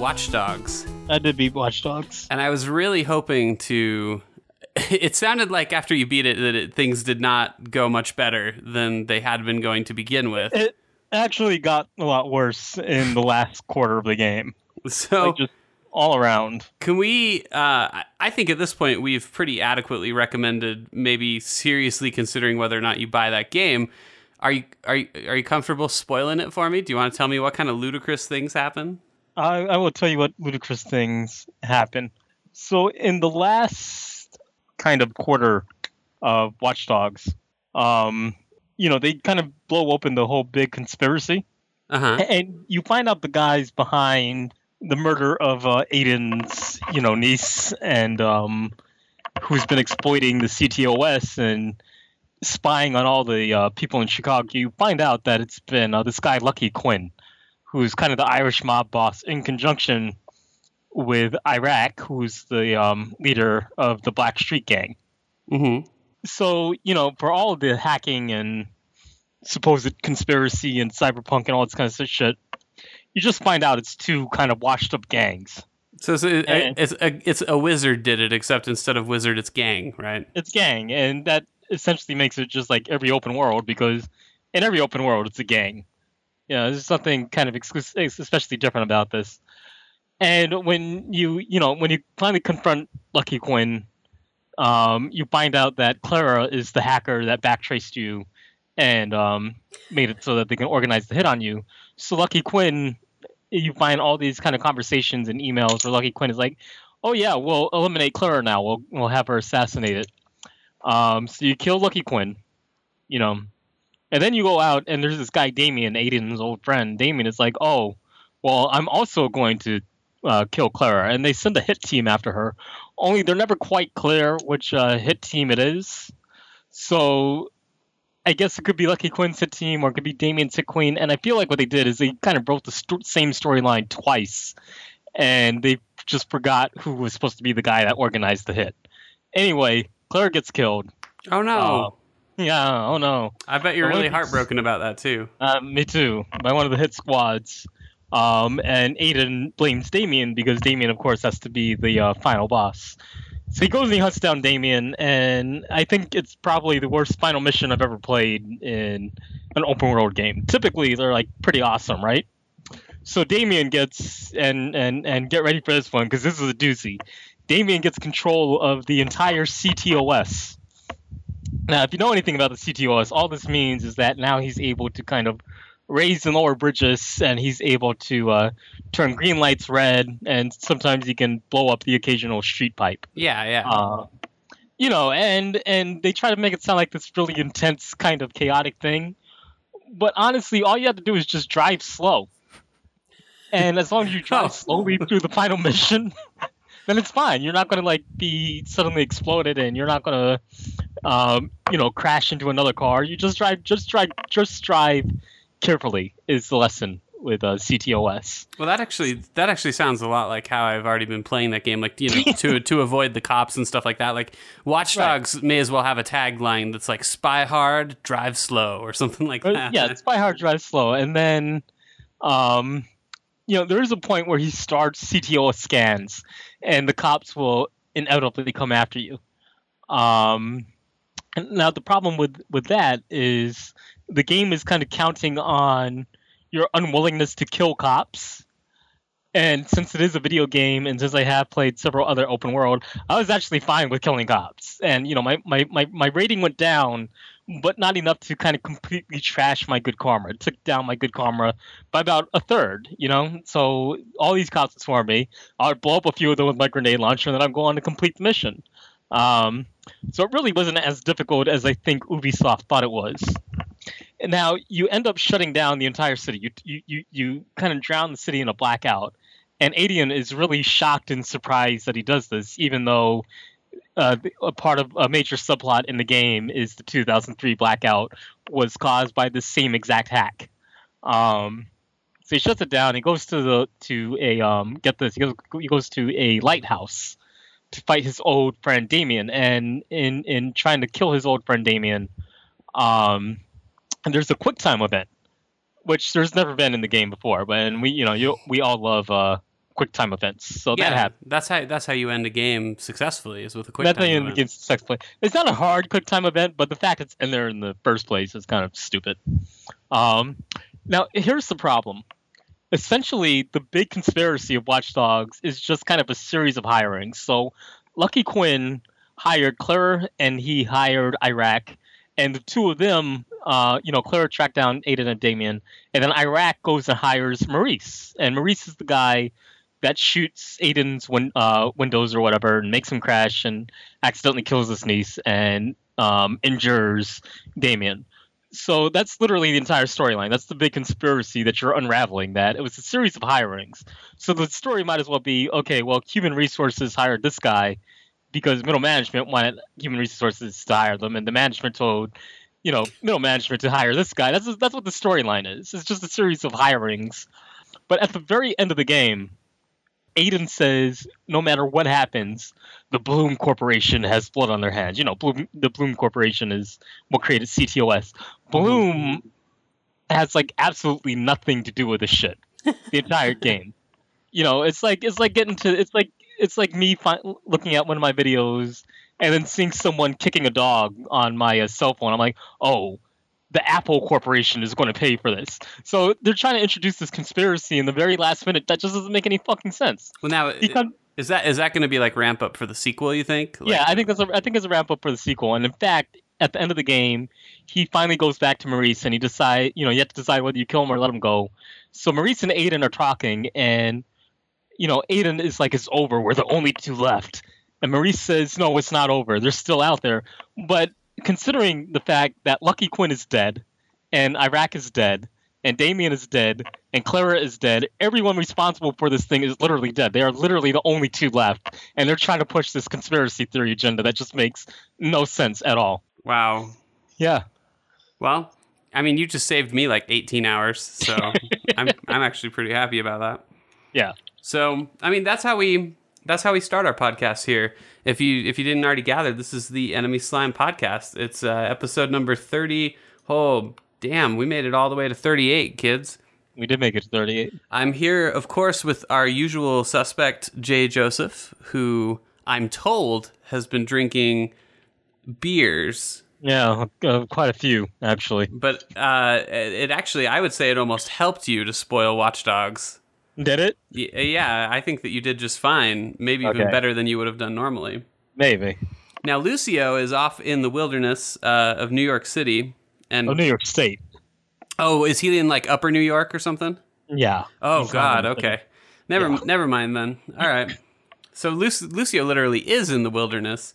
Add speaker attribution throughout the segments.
Speaker 1: that you beat Watch Dogs.
Speaker 2: I did beat Watch Dogs.
Speaker 1: And I was really hoping to. It sounded like after you beat it that it, things did not go much better than they had been going to begin with.
Speaker 2: It actually got a lot worse in the last quarter of the game.
Speaker 1: So
Speaker 2: Like just all around.
Speaker 1: Can we? Uh, I think at this point we've pretty adequately recommended maybe seriously considering whether or not you buy that game. Are you are you are you comfortable spoiling it for me? Do you want to tell me what kind of ludicrous things happen?
Speaker 2: I, I will tell you what ludicrous things happen. So in the last kind of quarter of Watch Dogs, um, you know, they kind of blow open the whole big conspiracy,
Speaker 1: Uh huh.
Speaker 2: and you find out the guys behind the murder of uh, Aiden's, you know, niece, and um, who's been exploiting the CTOS and spying on all the uh, people in Chicago. You find out that it's been uh, this guy Lucky Quinn, who's kind of the Irish mob boss, in conjunction with Iraq, who's the um, leader of the Black Street Gang.
Speaker 1: Mm-hmm.
Speaker 2: So you know, for all of the hacking and supposed conspiracy and cyberpunk and all this kind of shit, you just find out it's two kind of washed up gangs.
Speaker 1: So, so it,
Speaker 2: And-
Speaker 1: it's a it's a wizard did it, except instead of wizard, it's gang, right?
Speaker 2: It's gang, and that essentially makes it just like every open world because in every open world it's a gang. You know, there's something kind of exclus- especially different about this. And when you you know when you finally confront Lucky Quinn, um, you find out that Clara is the hacker that backtraced you and um, made it so that they can organize the hit on you. So Lucky Quinn, you find all these kind of conversations and emails where Lucky Quinn is like, "Oh yeah, we'll eliminate Clara now. We'll we'll have her assassinated." Um, so you kill Lucky Quinn, you know, and then you go out and there's this guy Damien, Aiden's old friend. Damien is like, "Oh, well, I'm also going to uh, kill Clara," and they send a hit team after her. Only they're never quite clear which uh, hit team it is. So I guess it could be Lucky Quinn's hit team, or it could be Damien's hit queen. And I feel like what they did is they kind of broke the sto- same storyline twice, and they just forgot who was supposed to be the guy that organized the hit. Anyway, Clara gets killed.
Speaker 1: Oh no!
Speaker 2: Uh, Yeah, oh no.
Speaker 1: I bet you're
Speaker 2: I
Speaker 1: really heartbroken about that too.
Speaker 2: Uh, me too. By one of the hit squads. Um, and Aiden blames Damien because Damien, of course, has to be the uh, final boss. So he goes and he hunts down Damien, and I think it's probably the worst final mission I've ever played in an open world game. Typically, they're like pretty awesome, right? So Damien gets and and and get ready for this one because this is a doozy. Damien gets control of the entire CTOS. Now, if you know anything about the CTOS, all this means is that now he's able to kind of raise and lower bridges, and he's able to uh, turn green lights red, and sometimes he can blow up the occasional street pipe.
Speaker 1: Yeah, yeah.
Speaker 2: Uh, you know, and and they try to make it sound like this really intense kind of chaotic thing, but honestly, all you have to do is just drive slow, and as long as you drive slowly through the final mission, then it's fine. You're not going to like be suddenly exploded, and you're not going to, um, you know, crash into another car. You just drive, just drive, just drive carefully. Is the lesson with uh, CTOS.
Speaker 1: Well, that actually that actually sounds a lot like how I've already been playing that game. Like you know, to to avoid the cops and stuff like that. Like Watch
Speaker 2: Right.
Speaker 1: Dogs may as well have a tagline that's like "Spy hard, drive slow" or something like
Speaker 2: Uh,
Speaker 1: that.
Speaker 2: yeah, "Spy hard drive slow, and then, um, you know, there is a point where he starts CTO scans, and the cops will inevitably come after you. Um, now the problem with with that is the game is kind of counting on your unwillingness to kill cops. And since it is a video game, and since I have played several other open world, I was actually fine with killing cops. And you know, my, my, my, my rating went down but not enough to kind of completely trash my good karma. It took down my good karma by about a third, you know? So all these cops swarm me. I would blow up a few of them with my grenade launcher, and then I'd go on to complete the mission. Um, so it really wasn't as difficult as I think Ubisoft thought it was. And now you end up shutting down the entire city. You, you, you, you kind of drown the city in a blackout. And Aiden is really shocked and surprised that he does this, even though uh, a part of a major subplot in the game is the 2003 blackout was caused by the same exact hack. Um, so he shuts it down. He goes to the to a um, get this. He goes, he goes to a lighthouse to fight his old friend Damien. And in in trying to kill his old friend Damien, um, and there's a quick time event which there's never been in the game before. But and we, you know, you we all love uh, quick time events, so that happened.
Speaker 1: That's how that's how you end a game successfully is with a quick
Speaker 2: That's how you end the game successfully. It's not a hard quick time event, but the fact it's in there in the first place is kind of stupid. Um, now here's the problem. Essentially, the big conspiracy of Watch Dogs is just kind of a series of hirings. So, Lucky Quinn hired Clara and he hired Iraq, and the two of them, uh, you know, Clara tracked down Aiden and Damien, and then Iraq goes and hires Maurice, and Maurice is the guy that shoots Aiden's win- uh, windows or whatever and makes him crash and accidentally kills his niece and um, injures Damien. So that's literally the entire storyline. That's the big conspiracy that you're unraveling. That it was a series of hirings. So the story might as well be okay. Well, human resources hired this guy because middle management wanted human resources to hire them, and the management told you know middle management to hire this guy. That's that's what the storyline is. It's just a series of hirings. But at the very end of the game, Aiden says, no matter what happens, the Bloom Corporation has blood on their hands. You know, Bloom, the Bloom Corporation is what created CTOS. Bloom has like absolutely nothing to do with this shit. The entire game. You know, it's like it's like getting to it's like it's like me fi- looking at one of my videos and then seeing someone kicking a dog on my uh, cell phone. I'm like, oh, the Apple Corporation is going to pay for this. So they're trying to introduce this conspiracy in the very last minute. That just doesn't make any fucking sense.
Speaker 1: Well, now
Speaker 2: Because,
Speaker 1: is that is that going to be like ramp up for the sequel? You think? Like-
Speaker 2: yeah, I think that's a, I think it's a ramp up for the sequel. And in fact, at the end of the game, he finally goes back to Maurice and he decide, you know, you have to decide whether you kill him or let him go. So Maurice and Aiden are talking, and you know, Aiden is like, "It's over. We're the only two left." And Maurice says, "No, it's not over. They're still out there." But considering the fact that Lucky Quinn is dead, and Iraq is dead, and Damien is dead, and Clara is dead, everyone responsible for this thing is literally dead. They are literally the only two left, and they're trying to push this conspiracy theory agenda that just makes no sense at all.
Speaker 1: Wow.
Speaker 2: Yeah.
Speaker 1: Well, I mean, you just saved me like 18 hours, so I'm I'm actually pretty happy about that.
Speaker 2: Yeah.
Speaker 1: So, I mean, that's how we that's how we start our podcast here. If you if you didn't already gather, this is the Enemy Slime podcast. It's uh, episode number 30. Oh, damn, we made it all the way to 38, kids.
Speaker 2: We did make it to 38.
Speaker 1: I'm here, of course, with our usual suspect, Jay Joseph, who I'm told has been drinking beers
Speaker 2: Yeah, uh, quite a few, actually.
Speaker 1: but uh, it actually i would say it almost helped you to spoil watch dogs
Speaker 2: Did it?
Speaker 1: Yeah i think that you did just fine maybe even
Speaker 2: Okay.
Speaker 1: better than you would have done normally
Speaker 2: Maybe.
Speaker 1: now lucio is off in the wilderness uh, of new york city and
Speaker 2: Oh, New York State.
Speaker 1: oh is he in like upper new york or something
Speaker 2: Yeah.
Speaker 1: Oh God. Okay. Never.
Speaker 2: Yeah.
Speaker 1: Never mind then. All right. So Luc- Lucio literally is in the wilderness.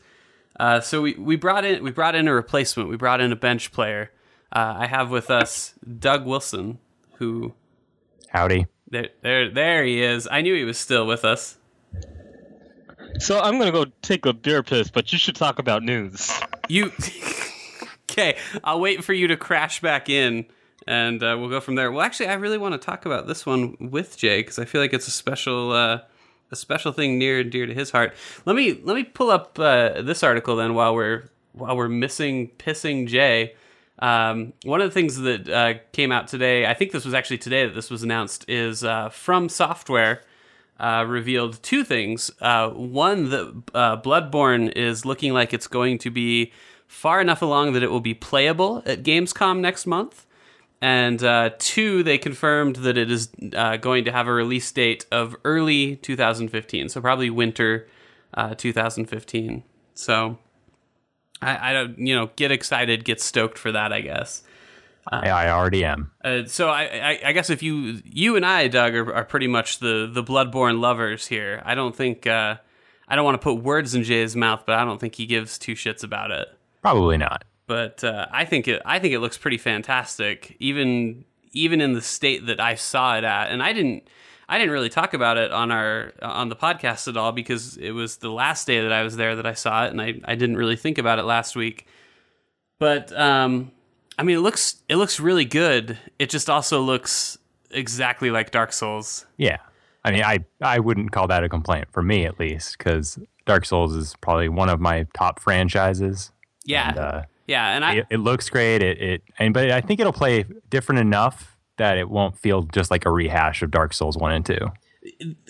Speaker 1: Uh, so we, we brought in we brought in a replacement. We brought in a bench player. Uh, I have with us Doug Wilson, who
Speaker 3: Howdy.
Speaker 1: There there there he is. I knew he was still with us.
Speaker 2: So I'm gonna go take a beer piss, but you should talk about news.
Speaker 1: You okay? I'll wait for you to crash back in, and uh, we'll go from there. Well, actually, I really want to talk about this one with Jay because I feel like it's a special, uh, a special thing near and dear to his heart. Let me let me pull up uh, this article then while we're while we're missing pissing Jay. Um, one of the things that uh, came out today, I think this was actually today that this was announced, is uh, from Software uh, revealed two things. Uh, one, that uh, Bloodborne is looking like it's going to be far enough along that it will be playable at Gamescom next month. And uh, two, they confirmed that it is going to have a release date of early 2015, so probably winter uh, 2015. So I, I don't, you know, get excited, get stoked for that, I guess.
Speaker 3: I, I already am.
Speaker 1: Uh, so I, I, I guess if you you and I, Doug, are, are pretty much the the Bloodborne lovers here. I don't think uh, I don't want to put words in Jay's mouth, but I don't think he gives two shits about it.
Speaker 3: Probably not.
Speaker 1: But uh, I think it I think it looks pretty fantastic, even even in the state that I saw it at. And I didn't I didn't really talk about it on our on the podcast at all because it was the last day that I was there that I saw it, and I, I didn't really think about it last week. But um, I mean, it looks it looks really good. It just also looks exactly like Dark Souls.
Speaker 3: Yeah. I mean, I, I wouldn't call that a complaint for me, at least, because Dark Souls is probably one of my top franchises.
Speaker 1: Yeah,
Speaker 3: And, uh,
Speaker 1: yeah, and I
Speaker 3: it, it looks great. It, it and but I think it'll play different enough that it won't feel just like a rehash of Dark Souls 1 and 2.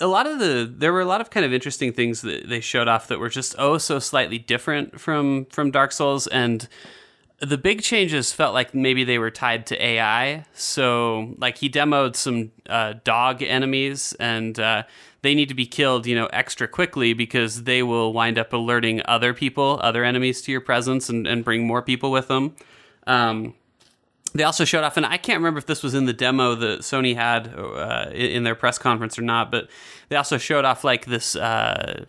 Speaker 1: a lot of the there were a lot of kind of interesting things that they showed off that were just oh so slightly different from from Dark Souls and the big changes felt like maybe they were tied to AI. So like he demoed some uh, dog enemies and uh, they need to be killed, you know, extra quickly because they will wind up alerting other people, other enemies to your presence and, and bring more people with them. Um, they also showed off, and I can't remember if this was in the demo that Sony had uh, in their press conference or not, but they also showed off like this uh,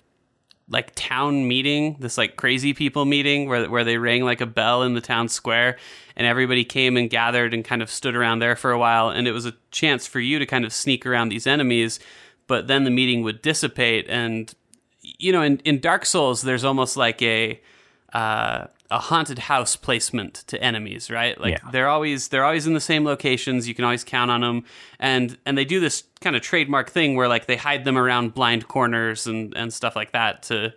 Speaker 1: like town meeting, this like crazy people meeting where where they rang like a bell in the town square, and everybody came and gathered and kind of stood around there for a while, and it was a chance for you to kind of sneak around these enemies, but then the meeting would dissipate, and you know, in in Dark Souls, there's almost like a uh, a haunted house placement to enemies, right? Like
Speaker 3: Yeah.
Speaker 1: they're always they're always in the same locations. You can always count on them, and and they do this kind of trademark thing where like they hide them around blind corners and and stuff like that to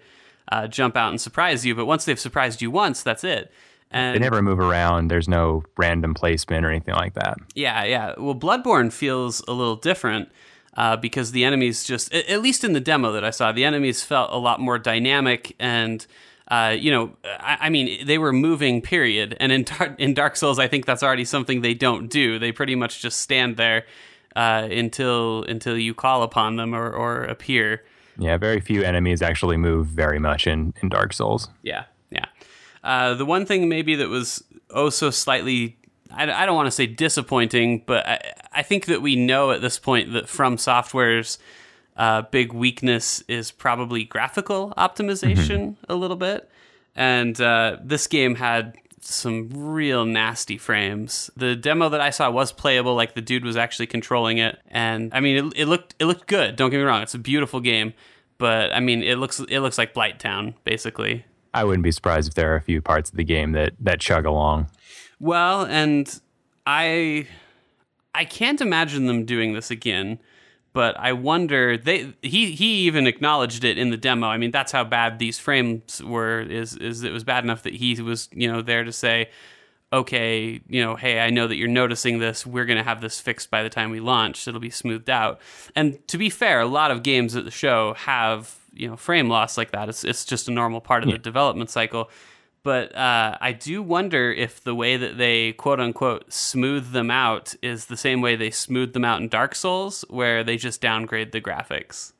Speaker 1: uh, jump out and surprise you. But once they've surprised you once, that's it. And
Speaker 3: They never move around. There's no random placement or anything like that.
Speaker 1: yeah, yeah. Well, Bloodborne feels a little different uh, because the enemies just, at least in the demo that I saw, the enemies felt a lot more dynamic and. Uh, you know, I, I mean, they were moving. Period. And in Dar- in Dark Souls, I think that's already something they don't do. They pretty much just stand there uh, until until you call upon them or, or appear.
Speaker 3: Yeah, very few enemies actually move very much in, in Dark Souls.
Speaker 1: Yeah, yeah. Uh, the one thing maybe that was oh so slightly, I, I don't want to say disappointing, but I, I think that we know at this point that From Software's uh, big weakness is probably graphical optimization a little bit. And uh, this game had some real nasty frames. The demo that I saw was playable, like the dude was actually controlling it, and I mean, it, it looked it looked good. Don't get me wrong; it's a beautiful game, but I mean, it looks it looks like Blight Town basically.
Speaker 3: I wouldn't be surprised if there are a few parts of the game that, that chug along.
Speaker 1: Well, and I I can't imagine them doing this again, but I wonder they he he even acknowledged it in the demo. I mean, that's how bad these frames were is is it was bad enough that he was, you know, there to say okay, you know, hey, I know that you're noticing this. We're going to have this fixed by the time we launch. It'll be smoothed out. And to be fair, a lot of games at the show have, you know, frame loss like that. It's it's just a normal part of the development cycle. But uh, I do wonder if the way that they quote unquote smooth them out is the same way they smooth them out in Dark Souls, where they just downgrade the graphics.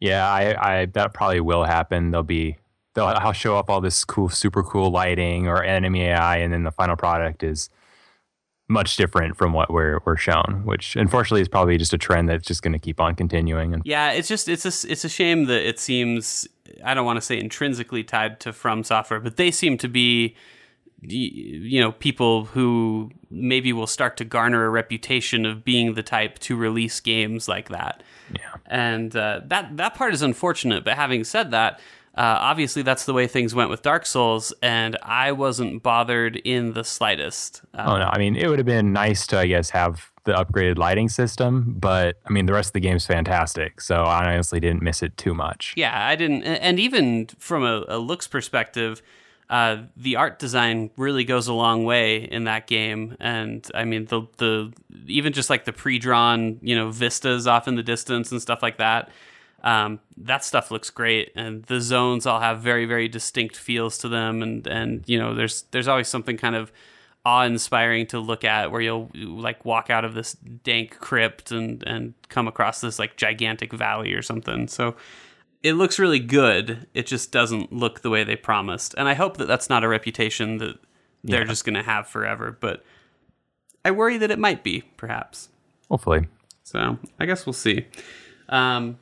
Speaker 3: Yeah, I, I that probably will happen. They'll be they'll I'll show up all this cool, super cool lighting or enemy AI, and then the final product is much different from what we're we're shown, which unfortunately is probably just a trend that's just going to keep on continuing. And
Speaker 1: Yeah, it's just it's a it's a shame that it seems I don't want to say intrinsically tied to From Software, but they seem to be you know people who maybe will start to garner a reputation of being the type to release games like that.
Speaker 3: yeah,
Speaker 1: and uh, that that part is unfortunate. But having said that, uh, obviously that's the way things went with Dark Souls, and I wasn't bothered in the slightest. Uh,
Speaker 3: oh no, I mean it would have been nice to I guess have the upgraded lighting system, but I mean the rest of the game's fantastic, so I honestly didn't miss it too much.
Speaker 1: Yeah, I didn't, and even from a, a looks perspective, uh, the art design really goes a long way in that game. And I mean, the the even just like the pre drawn, you know, vistas off in the distance and stuff like that. Um, that stuff looks great, and the zones all have very very distinct feels to them. And and you know, there's there's always something kind of awe inspiring to look at where you'll like walk out of this dank crypt and and come across this like gigantic valley or something. So it looks really good. It just doesn't look the way they promised. And I hope that that's not a reputation that they're
Speaker 3: Yeah.
Speaker 1: just going to have forever, but I worry that it might be, perhaps.
Speaker 3: Hopefully,
Speaker 1: So I guess we'll see. Um,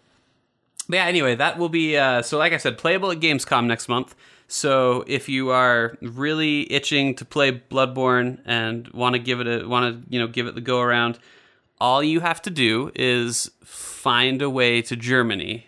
Speaker 1: but yeah, anyway, that will be uh, so. Like I said, playable at Gamescom next month. So if you are really itching to play Bloodborne and want to give it a want to you know give it the go around, all you have to do is find a way to Germany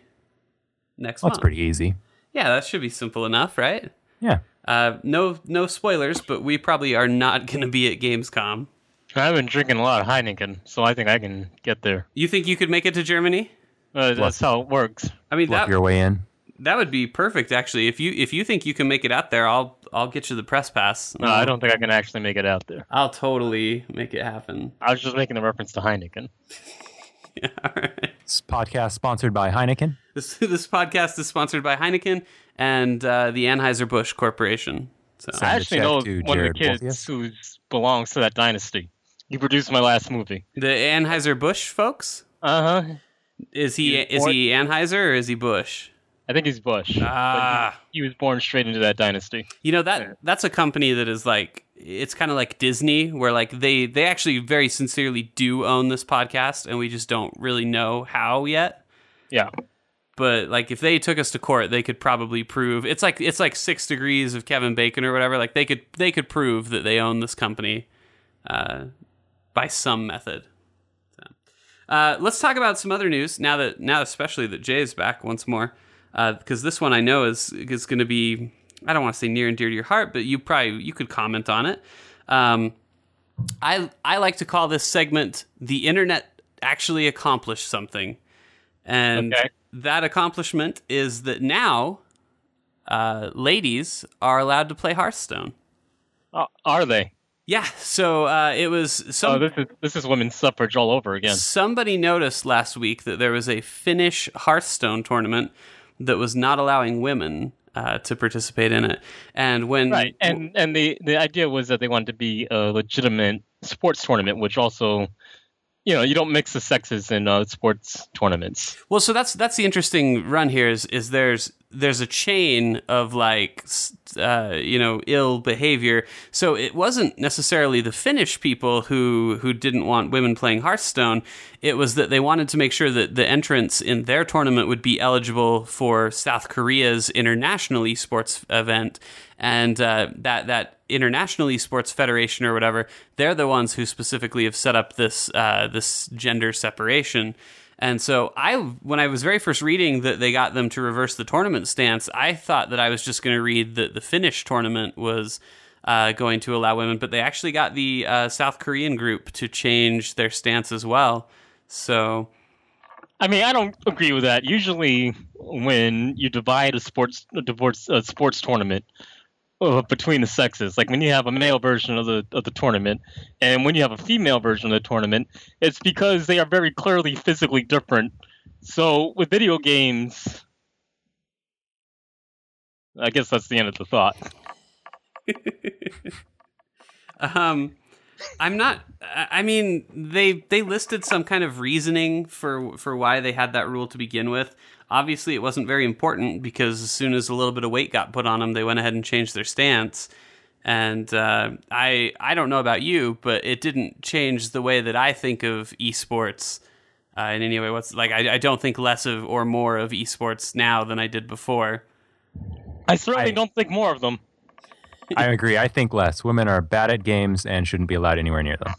Speaker 1: next
Speaker 3: well, that's
Speaker 1: month.
Speaker 3: pretty easy.
Speaker 1: Yeah, that should be simple enough, right?
Speaker 3: Yeah,
Speaker 1: Uh, no, no spoilers, but we probably are not going to be at Gamescom.
Speaker 2: I've been drinking a lot of Heineken, so I think I can get there.
Speaker 1: You think you could make it to Germany?
Speaker 2: Uh, that's how it works.
Speaker 1: I mean,
Speaker 3: bluff
Speaker 1: that
Speaker 3: your way in.
Speaker 1: That would be perfect, actually. If you if you think you can make it out there, I'll I'll get you the press pass.
Speaker 2: No, I don't think I can actually make it out there.
Speaker 1: I'll totally make it happen.
Speaker 2: I was just making a reference to Heineken.
Speaker 1: Yeah, all right.
Speaker 3: This podcast sponsored by Heineken.
Speaker 1: This this podcast is sponsored by Heineken and uh, the Anheuser Busch Corporation. So
Speaker 3: Send
Speaker 2: I
Speaker 3: a
Speaker 2: actually
Speaker 3: check
Speaker 2: know
Speaker 3: to
Speaker 2: one of the kids
Speaker 3: Wolfius.
Speaker 2: who belongs to that dynasty. He produced my last movie.
Speaker 1: the Anheuser Busch folks.
Speaker 2: Uh huh.
Speaker 1: Is he
Speaker 2: He's
Speaker 1: is he Anheuser or is he Busch?
Speaker 2: I think he's Busch.
Speaker 1: Ah,
Speaker 2: he, he was born straight into that dynasty.
Speaker 1: you know that
Speaker 2: Yeah.
Speaker 1: that's a company that is like it's kind of like Disney, where like they they actually very sincerely do own this podcast, and we just don't really know how yet.
Speaker 2: Yeah.
Speaker 1: But like if they took us to court, they could probably prove it's like it's like six degrees of Kevin Bacon or whatever. Like they could they could prove that they own this company uh, by some method. So, uh, let's talk about some other news now that now especially that Jay is back once more because this one I know is is going to be I don't want to say near and dear to your heart, but you probably you could comment on it. Um, I I like to call this segment the internet actually accomplished something, and
Speaker 2: Okay.
Speaker 1: that accomplishment is that now uh, ladies are allowed to play Hearthstone.
Speaker 2: Uh, are they?
Speaker 1: Yeah, so uh, it was some
Speaker 2: oh, this is this is women's suffrage all over again.
Speaker 1: Somebody noticed last week that there was a Finnish Hearthstone tournament that was not allowing women uh, to participate in it. And when
Speaker 2: Right, and and the the idea was that they wanted to be a legitimate sports tournament, which also, you know, you don't mix the sexes in uh, sports tournaments.
Speaker 1: well, so that's that's the interesting run here is is there's there's a chain of like uh, you know ill behavior. So it wasn't necessarily the Finnish people who who didn't want women playing Hearthstone. It was that they wanted to make sure that the entrants in their tournament would be eligible for South Korea's international esports event, and uh, that that international esports federation or whatever. They're the ones who specifically have set up this uh, this gender separation. And so I, when I was very first reading that they got them to reverse the tournament stance, I thought that I was just going to read that the Finnish tournament was uh, going to allow women, but they actually got the uh, South Korean group to change their stance as well. So
Speaker 2: I mean, I don't agree with that. Usually, when you divide a sports divorce a sports tournament between the sexes, like when you have a male version of the of the tournament and when you have a female version of the tournament, it's because they are very clearly physically different. So with video games, I guess that's the end of the thought.
Speaker 1: Um, I'm not. I I mean, they they listed some kind of reasoning for for why they had that rule to begin with. Obviously, it wasn't very important because as soon as a little bit of weight got put on them, they went ahead and changed their stance. And uh, I I don't know about you, but it didn't change the way that I think of esports uh, in any way. What's like I, I don't think less of or more of esports now than I did before.
Speaker 2: I certainly
Speaker 3: I-
Speaker 2: don't think more of them.
Speaker 3: I agree. I think less. Women are bad at games and shouldn't be allowed anywhere near them.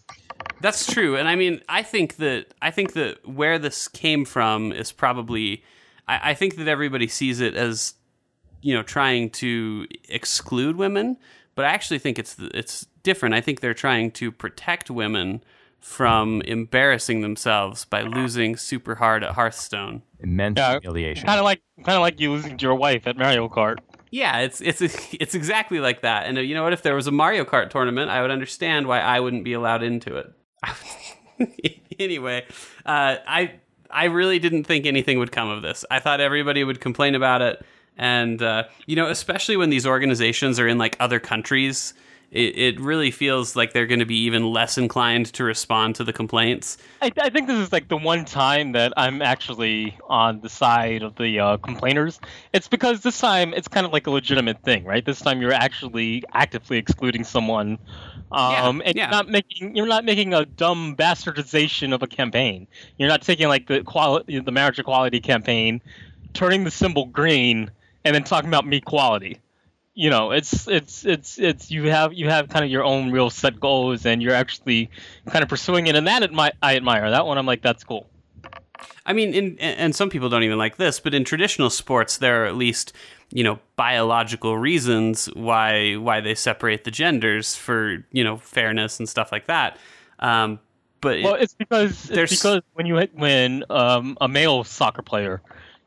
Speaker 1: That's true, and I mean, I think that I think that where this came from is probably, I, I think that everybody sees it as, you know, trying to exclude women, but I actually think it's it's different. I think they're trying to protect women from embarrassing themselves by losing super hard at Hearthstone.
Speaker 3: Immense
Speaker 2: Yeah,
Speaker 3: humiliation.
Speaker 2: Kind of like kind of like you losing to your wife at Mario Kart.
Speaker 1: Yeah, it's it's it's exactly like that. And uh, you know what? If there was a Mario Kart tournament, I would understand why I wouldn't be allowed into it. anyway, uh, I I really didn't think anything would come of this. I thought everybody would complain about it, and uh, you know, especially when these organizations are in like other countries. It, it really feels like they're going to be even less inclined to respond to the complaints.
Speaker 2: I, I think this is like the one time that I'm actually on the side of the uh, complainers. It's because this time it's kind of like a legitimate thing, right? This time you're actually actively excluding someone, um, and
Speaker 1: yeah.
Speaker 2: you're not making you're not making a dumb bastardization of a campaign. You're not taking like the quality the marriage equality campaign, turning the symbol green, and then talking about meat quality you know it's it's it's it's you have you have kind of your own real set goals and you're actually kind of pursuing it and that admi- i admire that one i'm like that's cool
Speaker 1: I mean, in, and some people don't even like this, but in traditional sports, there are at least you know biological reasons why why they separate the genders for you know fairness and stuff like that. Um, but it-
Speaker 2: well it's because
Speaker 1: There's-
Speaker 2: it's because when you hit- when um, a male soccer player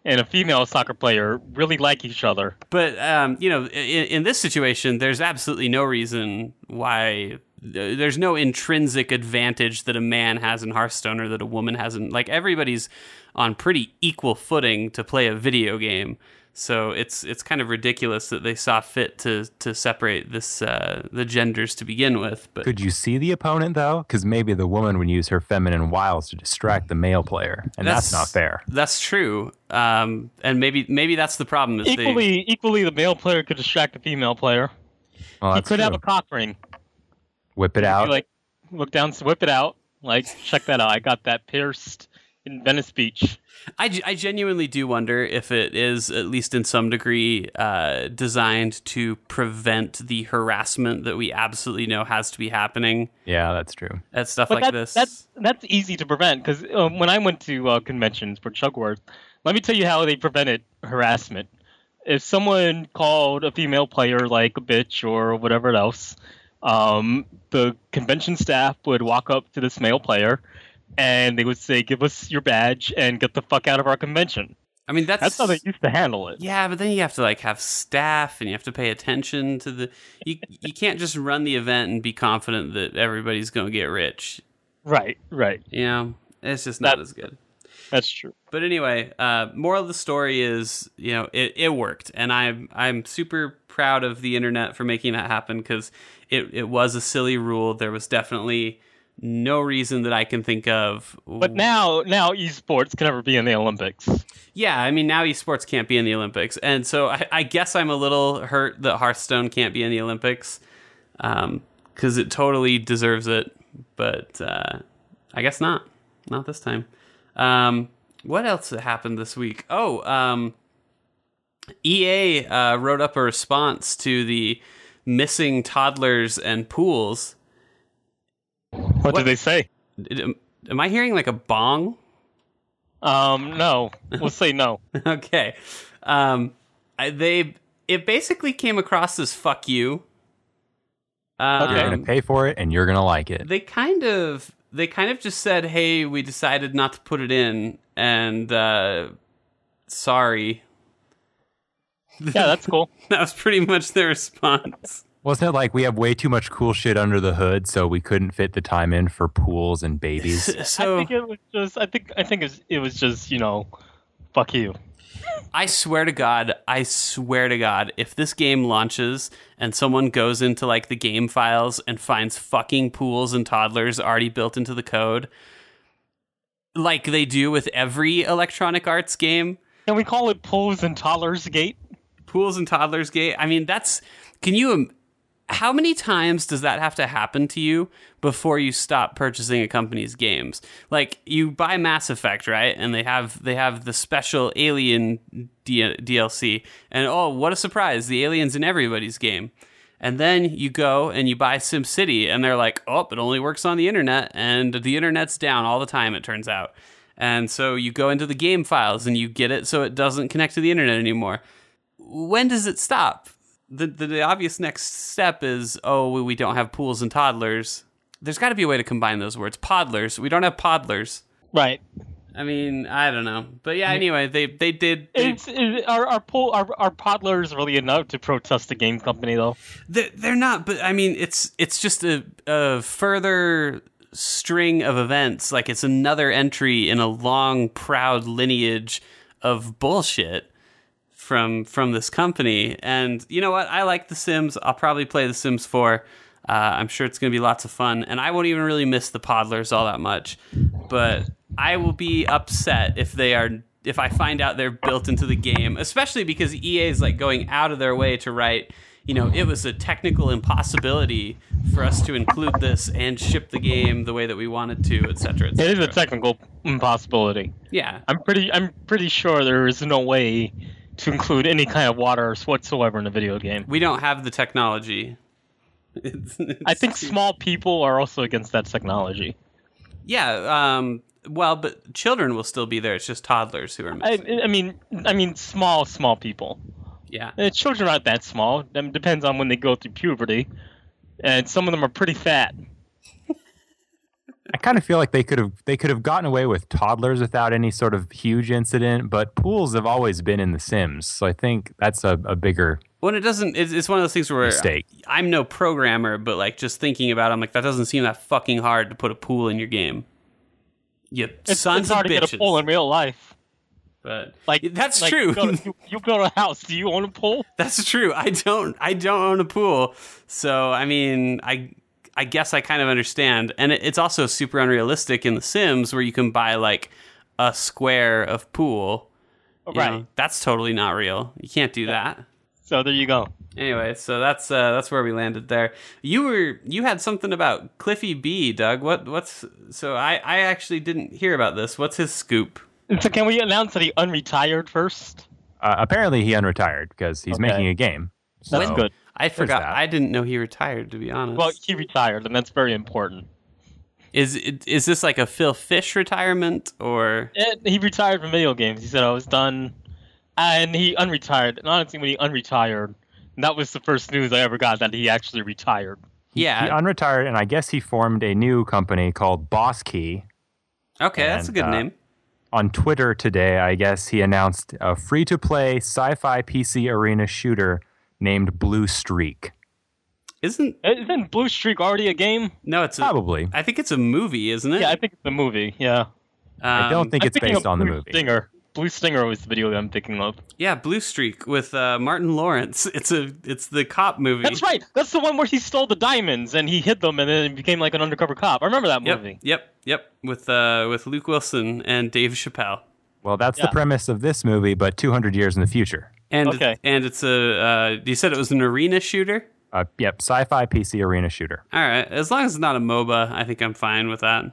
Speaker 2: and a female soccer player really like each other.
Speaker 1: But um, you know, in, in this situation, there's absolutely no reason why. There's no intrinsic advantage that a man has in Hearthstone or that a woman has in. Like everybody's on pretty equal footing to play a video game. So it's it's kind of ridiculous that they saw fit to to separate this uh, the genders to begin with. But
Speaker 3: Could you see the opponent though? Because maybe the woman would use her feminine wiles to distract the male player, and that's, not fair.
Speaker 1: That's true. Um, and maybe maybe that's the problem. Is they,
Speaker 2: Equally, equally, the male player could distract the female player.
Speaker 3: Well,
Speaker 2: he
Speaker 3: that's
Speaker 2: could have a cock ring.
Speaker 3: Whip it
Speaker 2: Be
Speaker 3: out.
Speaker 2: like, look down, whip it out. Like, check that out. I got that pierced in Venice Beach.
Speaker 1: I, I genuinely do wonder if it is at least in some degree uh, designed to prevent the harassment that we absolutely know has to be happening
Speaker 3: yeah, that's true.
Speaker 1: at stuff
Speaker 2: But
Speaker 1: like
Speaker 2: that's,
Speaker 1: this.
Speaker 2: that's that's easy to prevent because um, when I went to uh, conventions for Chugworth, let me tell you how they prevented harassment. If someone called a female player like a bitch or whatever else, um, the convention staff would walk up to this male player and they would say, "Give us your badge and get the fuck out of our convention."
Speaker 1: I mean, that's
Speaker 2: That's how they used to handle it.
Speaker 1: Yeah, but then you have to like have staff and you have to pay attention to the. You you can't just run the event and be confident that everybody's going to get rich.
Speaker 2: Right, right.
Speaker 1: You know, it's just not as good.
Speaker 2: That's true.
Speaker 1: But anyway, uh, moral of the story is, you know, it, it worked, and I'm I'm super proud of the internet for making that happen because it it was a silly rule. There was definitely no reason that I can think of.
Speaker 2: But now, now esports can never be in the Olympics.
Speaker 1: Yeah, I mean now esports can't be in the Olympics, and so I, I guess I'm a little hurt that Hearthstone can't be in the Olympics, because it totally deserves it. But uh, I guess not, not this time. Um, what else happened this week? Oh, um, EA uh, wrote up a response to the missing toddlers and pools.
Speaker 2: What,
Speaker 1: What?
Speaker 2: did they say?
Speaker 1: Am am I hearing like a bong?
Speaker 2: Um, no. We'll say no.
Speaker 1: okay. Um, I, they it basically came across as "fuck you." Um,
Speaker 3: You're gonna pay for it, and you're gonna like it.
Speaker 1: They kind of they kind of just said, "Hey, we decided not to put it in," and uh, sorry.
Speaker 2: Yeah, that's cool.
Speaker 1: That was pretty much their response.
Speaker 3: Wasn't it like we have way too much cool shit under the hood, so we couldn't fit the time in for pools and babies?
Speaker 1: So
Speaker 2: I think it was just. I think. I think it was, it was just. You know, fuck you.
Speaker 1: I swear to God, I swear to God, if this game launches and someone goes into like the game files and finds fucking pools and toddlers already built into the code, like they do with every Electronic Arts game,
Speaker 2: Can we call it pools and toddlers gate?
Speaker 1: pools and toddlers gate. I mean, that's can you im- how many times does that have to happen to you before you stop purchasing a company's games? Like you buy Mass Effect, right? And they have they have the special Alien D- DLC, and oh, what a surprise! The aliens in everybody's game. And then you go and you buy SimCity, and they're like, oh, it only works on the internet, and the internet's down all the time. It turns out. And so you go into the game files and you get it so it doesn't connect to the internet anymore when does it stop? The, the the obvious next step is oh we, don't have pools and toddlers. There's got to be a way to combine those words. Podlers. We don't have podlers.
Speaker 2: Right.
Speaker 1: I mean, I don't know, but yeah. Anyway, they they did. They,
Speaker 2: It's it, our our pool our our toddlers really enough to protest the game company though.
Speaker 1: they're, they're not, but I mean, it's it's just a, a further string of events. Like it's another entry in a long, proud lineage of bullshit from from this company. And you know what? I like The Sims. I'll probably play The Sims 4. Uh, I'm sure it's going to be lots of fun, and I won't even really miss the Podlers all that much. But I will be upset if they are if I find out they're built into the game, especially because EA is like going out of their way to write. You know, it was a technical impossibility for us to include this and ship the game the way that we wanted to, et cetera, et
Speaker 2: It is a technical impossibility.
Speaker 1: yeah,
Speaker 2: I'm pretty I'm pretty sure there is no way to include any kind of water whatsoever in a video game.
Speaker 1: we don't have the technology. It's-
Speaker 2: I think small people are also against that technology.
Speaker 1: Yeah. Um. Well, but children will still be there. It's just toddlers who are
Speaker 2: I,
Speaker 1: missing.
Speaker 2: I mean, I mean, small, small people.
Speaker 1: yeah.
Speaker 2: Uh, children aren't that small. It depends on when they go through puberty, and some of them are pretty fat.
Speaker 3: I kind of feel like they could have they could have gotten away with toddlers without any sort of huge incident, but pools have always been in The Sims, so I think that's a, a bigger
Speaker 1: When it doesn't, it's, it's one of those things where
Speaker 3: mistake.
Speaker 1: I'm no programmer, but like just thinking about, it, I'm like that doesn't seem that fucking hard to put a pool in your game. You
Speaker 2: It's,
Speaker 1: sons
Speaker 2: it's hard
Speaker 1: of
Speaker 2: to
Speaker 1: bitches.
Speaker 2: get a pool in real life.
Speaker 1: but
Speaker 2: Like
Speaker 1: that's
Speaker 2: like,
Speaker 1: true.
Speaker 2: You build, a, you, you build a house. Do you own a pool?
Speaker 1: That's true. I don't. I don't own a pool, so I mean, I I guess I kind of understand. And it, it's also super unrealistic in The Sims, where you can buy like a square of pool. You
Speaker 2: Right.
Speaker 1: know, that's totally not real. You can't do that.
Speaker 2: So there you go.
Speaker 1: Anyway, so that's uh, that's where we landed there. You were you had something about Cliffy B, Doug. What what's so I I actually didn't hear about this. What's his scoop?
Speaker 2: So can we announce that he unretired first?
Speaker 3: Uh, apparently, he unretired because he's
Speaker 2: Okay.
Speaker 3: making a game.
Speaker 2: That's good.
Speaker 1: I forgot. I didn't know he retired. To be honest.
Speaker 2: Well, he retired, and that's very important.
Speaker 1: Is it- is this like a Phil Fish retirement or?
Speaker 2: And he retired from video games. He said I was done, and he unretired. And honestly, when he unretired, that was the first news I ever got that he actually retired.
Speaker 1: Yeah, he
Speaker 3: unretired, and I guess he formed a new company called Boss Key.
Speaker 1: Okay, that's a good
Speaker 3: uh,
Speaker 1: name.
Speaker 3: On Twitter today, I guess he announced a free to play sci fi PC arena shooter named Blue Streak.
Speaker 1: Isn't
Speaker 2: Isn't Blue Streak already a game?
Speaker 1: no? It's a,
Speaker 3: Probably.
Speaker 1: I think it's a movie, isn't it?
Speaker 2: Yeah, I think it's a movie. Yeah,
Speaker 3: I don't
Speaker 1: Um,
Speaker 3: think
Speaker 2: I'm
Speaker 3: it's based
Speaker 2: of
Speaker 3: on the
Speaker 2: Blue
Speaker 3: movie.
Speaker 2: Stinger. Blue Stinger was the video that I'm thinking of.
Speaker 1: Yeah, Blue Streak with uh, Martin Lawrence. It's a it's the cop movie.
Speaker 2: That's right. That's the one where he stole the diamonds and he hid them and then became like an undercover cop. I remember that
Speaker 1: Yep,
Speaker 2: movie.
Speaker 1: yep, yep. With uh with Luke Wilson and Dave Chappelle.
Speaker 3: Well, that's
Speaker 2: Yeah.
Speaker 3: the premise of this movie, but 200 years in the future.
Speaker 1: And
Speaker 2: Okay.
Speaker 1: and it's a uh, you said it was an arena shooter.
Speaker 3: Uh, yep, sci fi PC arena shooter.
Speaker 1: All right, as long as it's not a MOBA, I think I'm fine with that.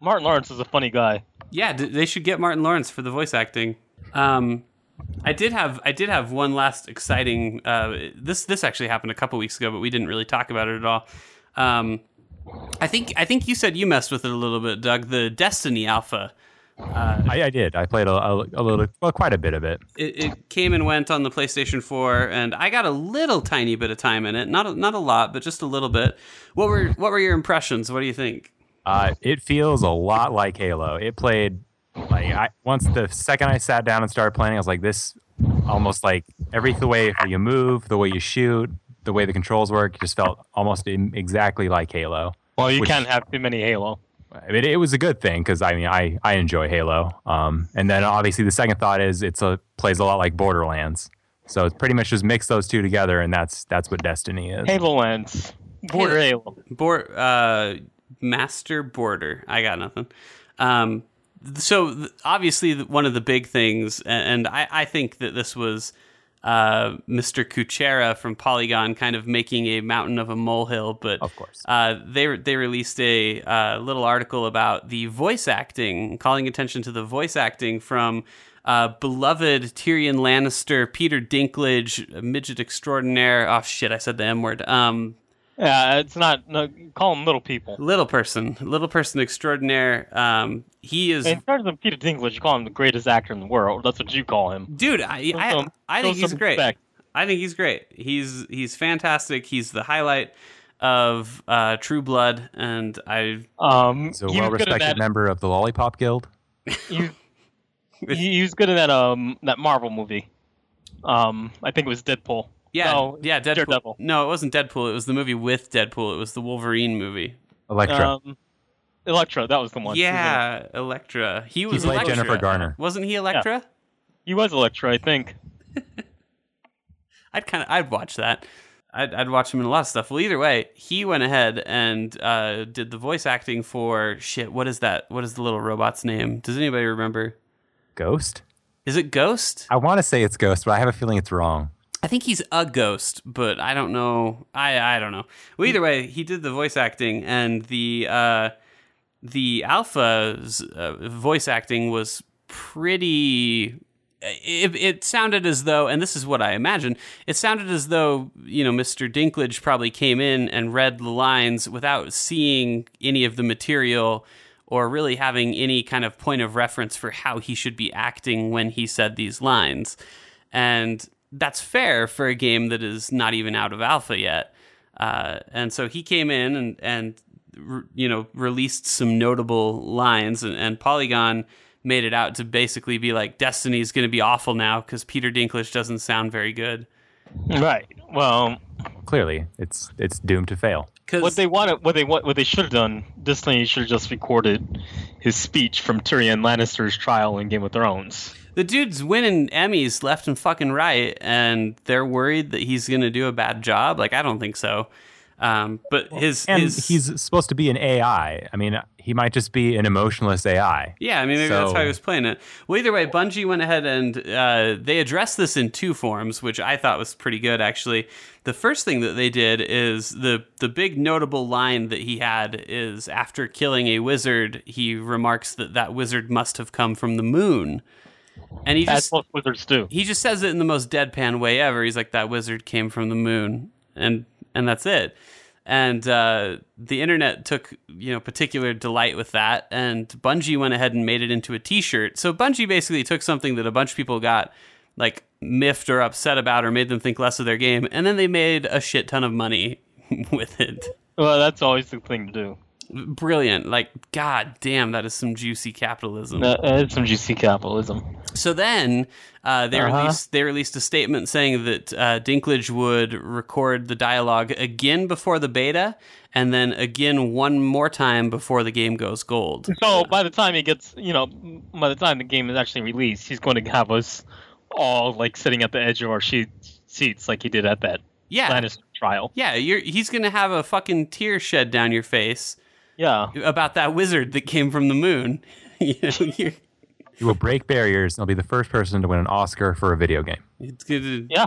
Speaker 2: Martin Lawrence is a funny guy.
Speaker 1: Yeah, d- they should get Martin Lawrence for the voice acting. Um, I did have I did have one last exciting. Uh, this this actually happened a couple weeks ago, but we didn't really talk about it at all. Um, I think I think you said you messed with it a little bit, Doug. The Destiny Alpha.
Speaker 3: I, I did. I played a, a, a little, well, quite a bit of it.
Speaker 1: It, it came and went on the PlayStation 4, and I got a little tiny bit of time in it. Not a, not a lot, but just a little bit. What were what were your impressions? What do you think?
Speaker 3: Uh, it feels a lot like Halo. It played like I once the second I sat down and started playing, I was like, this almost like every the way you move, the way you shoot, the way the controls work, just felt almost im- exactly like Halo.
Speaker 2: Well, you
Speaker 3: Which-
Speaker 2: can't have too many Halo.
Speaker 3: I mean, it was a good thing because I mean, I, I enjoy Halo. Um, and then obviously the second thought is it's a plays a lot like Borderlands. So it's pretty much just mix those two together, and that's that's what Destiny is.
Speaker 2: Halo Lands. Border Halo.
Speaker 1: Board, uh, Master Border. I got nothing. Um, so th- obviously th- one of the big things, a- and I, I think that this was uh, Mr. Kuchera from Polygon kind of making a mountain of a molehill, but
Speaker 3: Of course.
Speaker 1: uh, they they released a uh, little article about the voice acting, calling attention to the voice acting from uh, beloved Tyrion Lannister, Peter Dinklage, midget extraordinaire. Oh shit, I said the M word. Um,
Speaker 2: Yeah, it's not. No, call them little people.
Speaker 1: little person, little person extraordinaire. Um, he is,
Speaker 2: In terms of Peter Dinklage, you call him the greatest actor in the world. That's what you call him.
Speaker 1: dude. I
Speaker 2: Show
Speaker 1: I,
Speaker 2: some-
Speaker 1: I think he's great.
Speaker 2: respect.
Speaker 1: I think he's great. He's he's fantastic. He's the highlight of uh, True Blood, and I
Speaker 2: Um,
Speaker 3: So
Speaker 2: he
Speaker 3: well
Speaker 2: was good in
Speaker 3: respected member of the Lollipop Guild.
Speaker 2: He, he, he was good in that um that Marvel movie. Um, I think it was Deadpool.
Speaker 1: Yeah,
Speaker 2: No,
Speaker 1: yeah, Deadpool.
Speaker 2: Daredevil.
Speaker 1: No, it wasn't Deadpool. It was the movie with Deadpool. It was the Wolverine movie.
Speaker 3: Elektra.
Speaker 2: Um, Elektra, that was the one. He was in it.
Speaker 1: Yeah, Elektra. He was
Speaker 3: played
Speaker 1: Elektra.
Speaker 3: Jennifer Garner.
Speaker 1: Wasn't he Elektra?
Speaker 2: he was Elektra, I think.
Speaker 1: I'd kind of I'd watch that. I'd, I'd watch him in a lot of stuff. Well, either way, he went ahead and uh, did the voice acting for shit. What is that? What is the little robot's name? Does anybody remember?
Speaker 3: Ghost?
Speaker 1: Is it Ghost?
Speaker 3: I want to say it's Ghost, but I have a feeling it's wrong.
Speaker 1: I think he's a ghost, but I don't know. I I don't know. Well, either way, he did the voice acting, and the uh, the alpha's uh, voice acting was pretty. It, it sounded as though, and this is what I imagine, it sounded as though you know Mr. Dinklage probably came in and read the lines without seeing any of the material or really having any kind of point of reference for how he should be acting when he said these lines. And that's fair for a game that is not even out of alpha yet. Uh, and so he came in and, and r- you know, released some notable lines, and, and Polygon made it out to basically be like Destiny's going to be awful now because Peter Dinklage doesn't sound very good.
Speaker 2: Right. Well,
Speaker 3: Clearly, it's it's doomed to fail.
Speaker 2: What they wanted, what they what, what they should have done, Disney should have just recorded his speech from Tyrion Lannister's trial in Game of Thrones.
Speaker 1: The dude's winning Emmys left and fucking right, and they're worried that he's going to do a bad job. Like I don't think so. Um, but his
Speaker 3: And
Speaker 1: his
Speaker 3: he's supposed to be an AI. I mean, he might just be an emotionless AI.
Speaker 1: Yeah, I mean, maybe that's how he was playing it. Well, either way, Bungie went ahead and uh, they addressed this in two forms, which I thought was pretty good, actually. The first thing that they did is the the big notable line that he had is after killing a wizard, he remarks that that wizard must have come from the moon, and he
Speaker 2: That's
Speaker 1: just
Speaker 2: what wizards do.
Speaker 1: he just says it in the most deadpan way ever. He's like, "That wizard came from the moon," and and that's it. And uh, the internet took you know particular delight with that, and Bungie went ahead and made it into a T-shirt. So Bungie basically took something that a bunch of people got like miffed or upset about, or made them think less of their game, and then they made a shit ton of money with it.
Speaker 2: Well, that's always the thing to do.
Speaker 1: Brilliant! Like, god damn, that is some juicy capitalism.
Speaker 2: That's some GC capitalism.
Speaker 1: So then uh, they
Speaker 2: Uh-huh.
Speaker 1: released they released a statement saying that uh, Dinklage would record the dialogue again before the beta, and then again one more time before the game goes gold.
Speaker 2: So by the time he gets, you know, by the time the game is actually released, he's going to have us all like sitting at the edge of our seats, like he did at that
Speaker 1: Yeah,
Speaker 2: Lannister trial.
Speaker 1: yeah. You're, he's gonna have a fucking tear shed down your face
Speaker 2: Yeah.
Speaker 1: about that wizard that came from the moon. you know, you're,
Speaker 3: He will break barriers and he'll be the first person to win an Oscar for a video game.
Speaker 1: it's gonna,
Speaker 2: Yeah.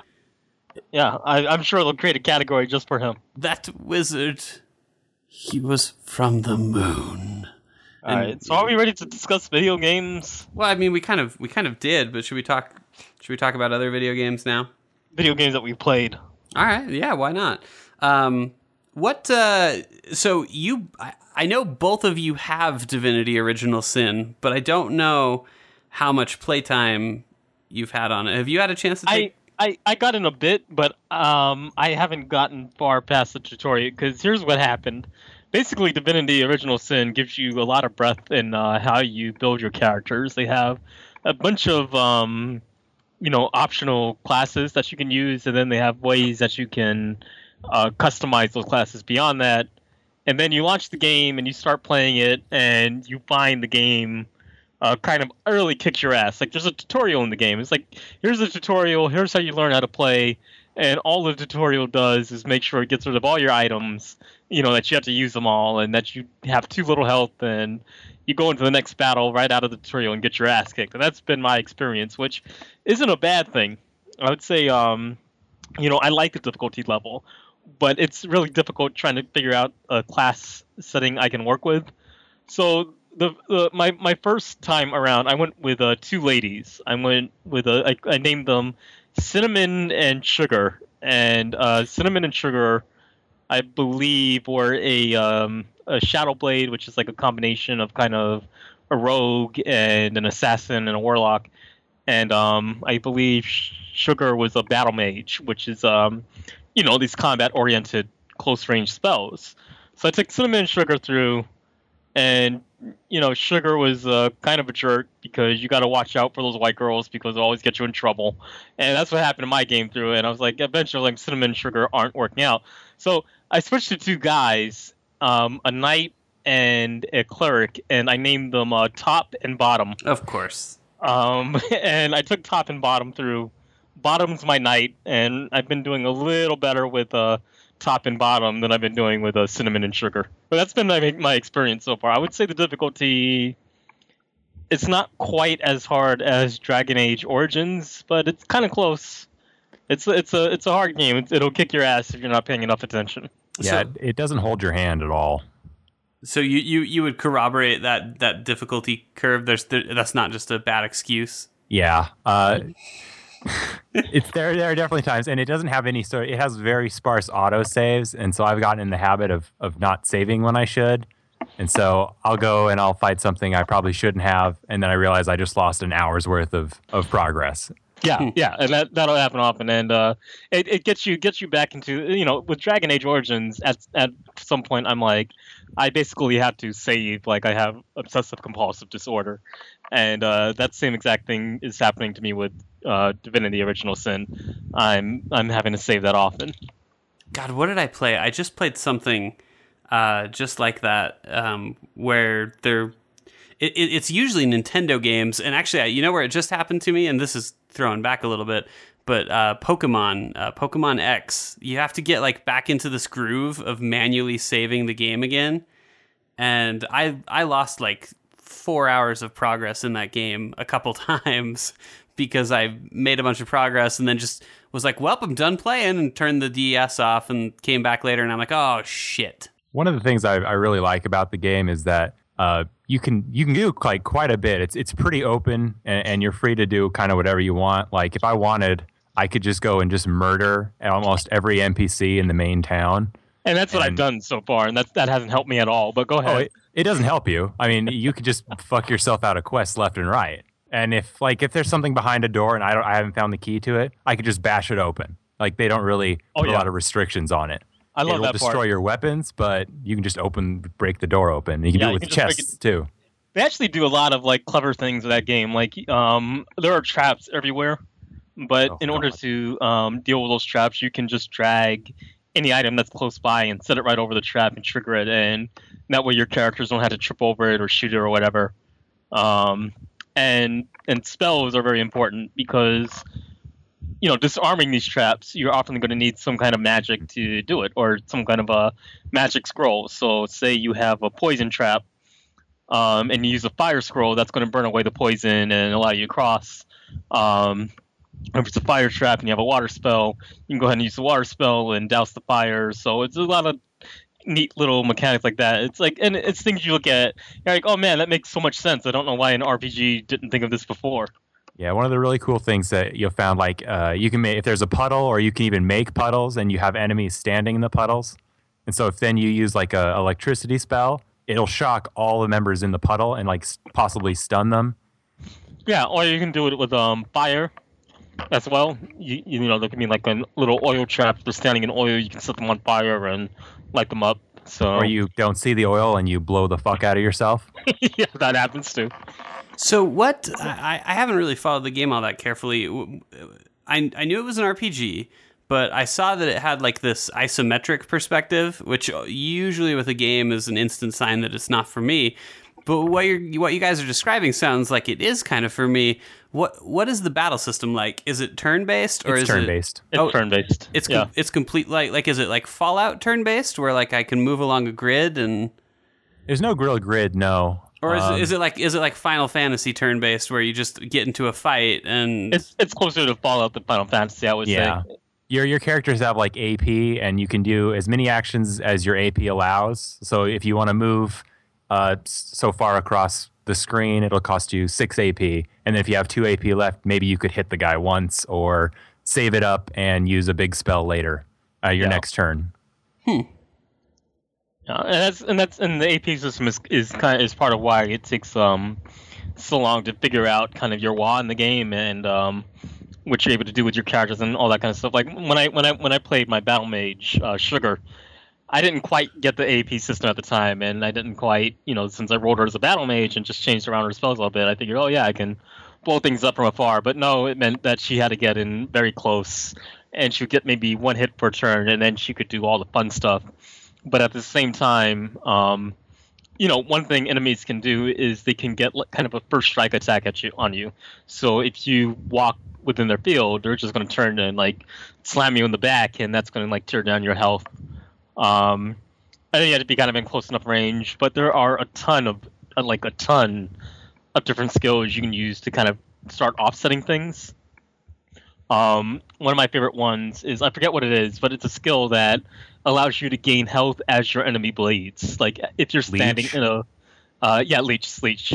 Speaker 2: Yeah. I, I'm sure they'll create a category just for him.
Speaker 1: that wizard, he was from the moon.
Speaker 2: All right. So are we ready to discuss video games?
Speaker 1: Well, I mean, we kind of we kind of did, but should we talk? Should we talk about other video games now?
Speaker 2: Video games that we've played.
Speaker 1: All right, yeah, why not? Um, what? Uh, so you, I, I know both of you have Divinity: Original Sin, but I don't know how much playtime you've had on it. Have you had a chance to
Speaker 2: I,
Speaker 1: take?
Speaker 2: I, I got in a bit, but um, I haven't gotten far past the tutorial because here's what happened. Basically, Divinity: Original Sin gives you a lot of breadth in uh, how you build your characters. They have a bunch of um, you know optional classes that you can use, and then they have ways that you can uh, customize those classes beyond that. And then you launch the game and you start playing it, and you find the game uh, kind of early kicks your ass. Like there's a tutorial in the game. It's like here's a tutorial. Here's how you learn how to play. And all the tutorial does is make sure it gets rid of all your items. You know that you have to use them all, and that you have too little health, and you go into the next battle right out of the tutorial and get your ass kicked. And that's been my experience, which isn't a bad thing. I would say, um, you know, I like the difficulty level, but it's really difficult trying to figure out a class setting I can work with. So the, the my my first time around, I went with uh, two ladies. I went with a I, I named them Cinnamon and Sugar, and uh, Cinnamon and Sugar, I believe, were a um, a Shadow Blade, which is like a combination of kind of a rogue and an assassin and a warlock, and um, I believe Sugar was a battle mage, which is um, you know these combat oriented close range spells. So I took Cinnamon and Sugar through, and you know Sugar was uh, kind of a jerk because you got to watch out for those white girls because they always get you in trouble, and that's what happened in my game through. And I was like, eventually, like, Cinnamon and Sugar aren't working out, so I switched to two guys, um, a knight and a cleric, and I named them uh, Top and Bottom.
Speaker 1: Of course.
Speaker 2: Um, and I took top and bottom through. Bottom's my knight, and I've been doing a little better with uh, top and bottom than I've been doing with uh, cinnamon and sugar. But that's been my, my experience so far. I would say the difficulty. It's not quite as hard as Dragon Age Origins, but it's kind of close. It's it's a it's a hard game. It's, it'll kick your ass if you're not paying enough attention.
Speaker 3: Yeah,
Speaker 1: So-
Speaker 3: it, it doesn't hold your hand at all.
Speaker 1: So you, you, you would corroborate that that difficulty curve. There's there, that's not just a bad excuse.
Speaker 3: Yeah. Uh, it's there. There are definitely times, and it doesn't have any sort. It has very sparse auto saves, and so I've gotten in the habit of of not saving when I should, and so I'll go and I'll fight something I probably shouldn't have, and then I realize I just lost an hour's worth of of progress.
Speaker 2: Yeah, yeah, and that that'll happen often, and uh, it, it gets you gets you back into you know with Dragon Age Origins. At at some point, I'm like, I basically have to save like I have obsessive compulsive disorder, and uh, that same exact thing is happening to me with uh, Divinity Original Sin. I'm I'm having to save that often.
Speaker 1: God, what did I play? I just played something uh, just like that, um, where they're. It, it, it's usually Nintendo games, and actually, you know where it just happened to me, and this is throwing back a little bit, but uh, Pokemon, uh, Pokemon X, you have to get like back into this groove of manually saving the game again, and I I lost like four hours of progress in that game a couple times because I made a bunch of progress and then just was like, well, I'm done playing and turned the DS off and came back later and I'm like, oh shit.
Speaker 3: One of the things I, I really like about the game is that uh, you can you can do like quite a bit. It's it's pretty open and, and you're free to do kind of whatever you want. Like if I wanted, I could just go and just murder almost every NPC in the main town.
Speaker 2: And that's what I've done so far, and that that hasn't helped me at all. But go oh, ahead.
Speaker 3: Oh, it, it doesn't help you. I mean, you could just fuck yourself out of quests left and right. And if like if there's something behind a door and I don't I haven't found the key to it, I could just bash it open. Like they don't really
Speaker 2: Oh,
Speaker 3: put a lot of restrictions on it.
Speaker 2: I love
Speaker 3: It'll
Speaker 2: that
Speaker 3: destroy
Speaker 2: part.
Speaker 3: your weapons, but you can just open break the door open. You can
Speaker 2: Yeah,
Speaker 3: do it with
Speaker 2: can just break
Speaker 3: chests too.
Speaker 2: They actually do a lot of like clever things with that game. Like um, there are traps everywhere, but
Speaker 3: Oh,
Speaker 2: in order
Speaker 3: God.
Speaker 2: to um, deal with those traps, you can just drag any item that's close by and set it right over the trap and trigger it, and that way your characters don't have to trip over it or shoot it or whatever. Um, and and spells are very important because you know disarming these traps, you're often going to need some kind of magic to do it or some kind of a magic scroll. So say you have a poison trap um, and you use a fire scroll, that's going to burn away the poison and allow you to cross. Um, if it's a fire trap and you have a water spell, you can go ahead and use the water spell and douse the fire. So it's a lot of neat little mechanics like that. It's like, and it's things you look at, you're like, oh man, that makes so much sense. I don't know why an RPG didn't think of this before.
Speaker 3: Yeah, one of the really cool things that you found, like uh, you can make if there's a puddle, or you can even make puddles, and you have enemies standing in the puddles. And so, if then you use like a electricity spell, it'll shock all the members in the puddle and like possibly stun them.
Speaker 2: Yeah, or you can do it with um fire as well. You you know there can be like a little oil trap. They're standing in oil. You can set them on fire and light them up. So
Speaker 3: Or you don't see the oil and you blow the fuck out of yourself.
Speaker 2: yeah, that happens too.
Speaker 1: So what? I, I haven't really followed the game all that carefully. I I knew it was an RPG, but I saw that it had like this isometric perspective, which usually with a game is an instant sign that it's not for me. But what you what you guys are describing sounds like it is kind of for me. What what is the battle system like? Is it turn based or
Speaker 3: It's
Speaker 1: is
Speaker 3: turn
Speaker 1: it?
Speaker 3: based.
Speaker 2: It's
Speaker 1: Oh,
Speaker 2: turn based.
Speaker 1: It's
Speaker 2: yeah.
Speaker 1: com- it's complete like like is it like Fallout turn based where like I can move along a grid and
Speaker 3: There's no grill grid, no.
Speaker 1: Or is,
Speaker 3: Um,
Speaker 1: it, is it like is it like Final Fantasy turn based where you just get into a fight and
Speaker 2: It's it's closer to Fallout than Final Fantasy, I would
Speaker 3: Yeah.
Speaker 2: say.
Speaker 3: your your characters have like AP, and you can do as many actions as your AP allows. So if you want to move uh, so far across the screen, it'll cost you six AP, and then if you have two AP left, maybe you could hit the guy once or save it up and use a big spell later, uh, your
Speaker 2: Yeah.
Speaker 3: next turn.
Speaker 2: Yeah, and that's and that's and the AP system is is kind of is part of why it takes um so long to figure out kind of your wah in the game and um what you're able to do with your characters and all that kind of stuff. Like when I when I when I played my battle mage uh, Sugar, I didn't quite get the AP system at the time, and I didn't quite you know since I rolled her as a battle mage and just changed around her spells a little bit, I figured oh yeah I can blow things up from afar. But no, it meant that she had to get in very close, and she would get maybe one hit per turn, and then she could do all the fun stuff but at the same time, um, you know, one thing enemies can do is they can get like, kind of a first strike attack at you on you. So if you walk within their field, they're just going to turn and like slam you in the back, and that's going to like tear down your health. Um, I think you have to be kind of in close enough range, but there are a ton of uh, like a ton of different skills you can use to kind of start offsetting things. Um, one of my favorite ones is I forget what it is, but it's a skill that allows you to gain health as your enemy bleeds. Like if you're standing
Speaker 3: Leech?
Speaker 2: in a, uh, yeah, leech, leech.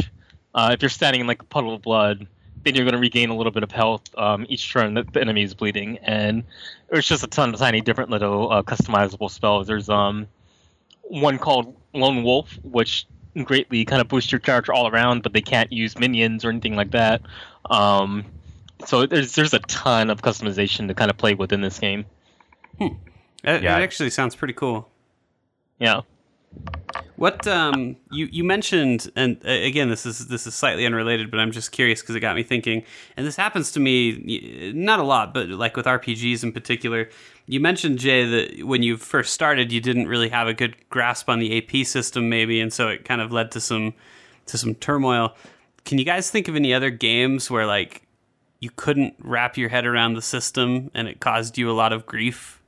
Speaker 2: Uh, if you're standing in like a puddle of blood, then you're going to regain a little bit of health um, each turn that the enemy is bleeding, and there's just a ton of tiny different little uh, customizable spells. There's um one called Lone Wolf, which greatly kind of boosts your character all around, but they can't use minions or anything like that. Um, so there's there's a ton of customization to kind of play with in this game.
Speaker 1: It, it
Speaker 3: Yeah.
Speaker 1: actually sounds pretty cool.
Speaker 2: Yeah.
Speaker 1: What um you you mentioned and uh, again this is this is slightly unrelated but I'm just curious because it got me thinking and this happens to me not a lot but like with RPGs in particular you mentioned Jay that when you first started you didn't really have a good grasp on the AP system maybe and so it kind of led to some to some turmoil can you guys think of any other games where like you couldn't wrap your head around the system and it caused you a lot of grief?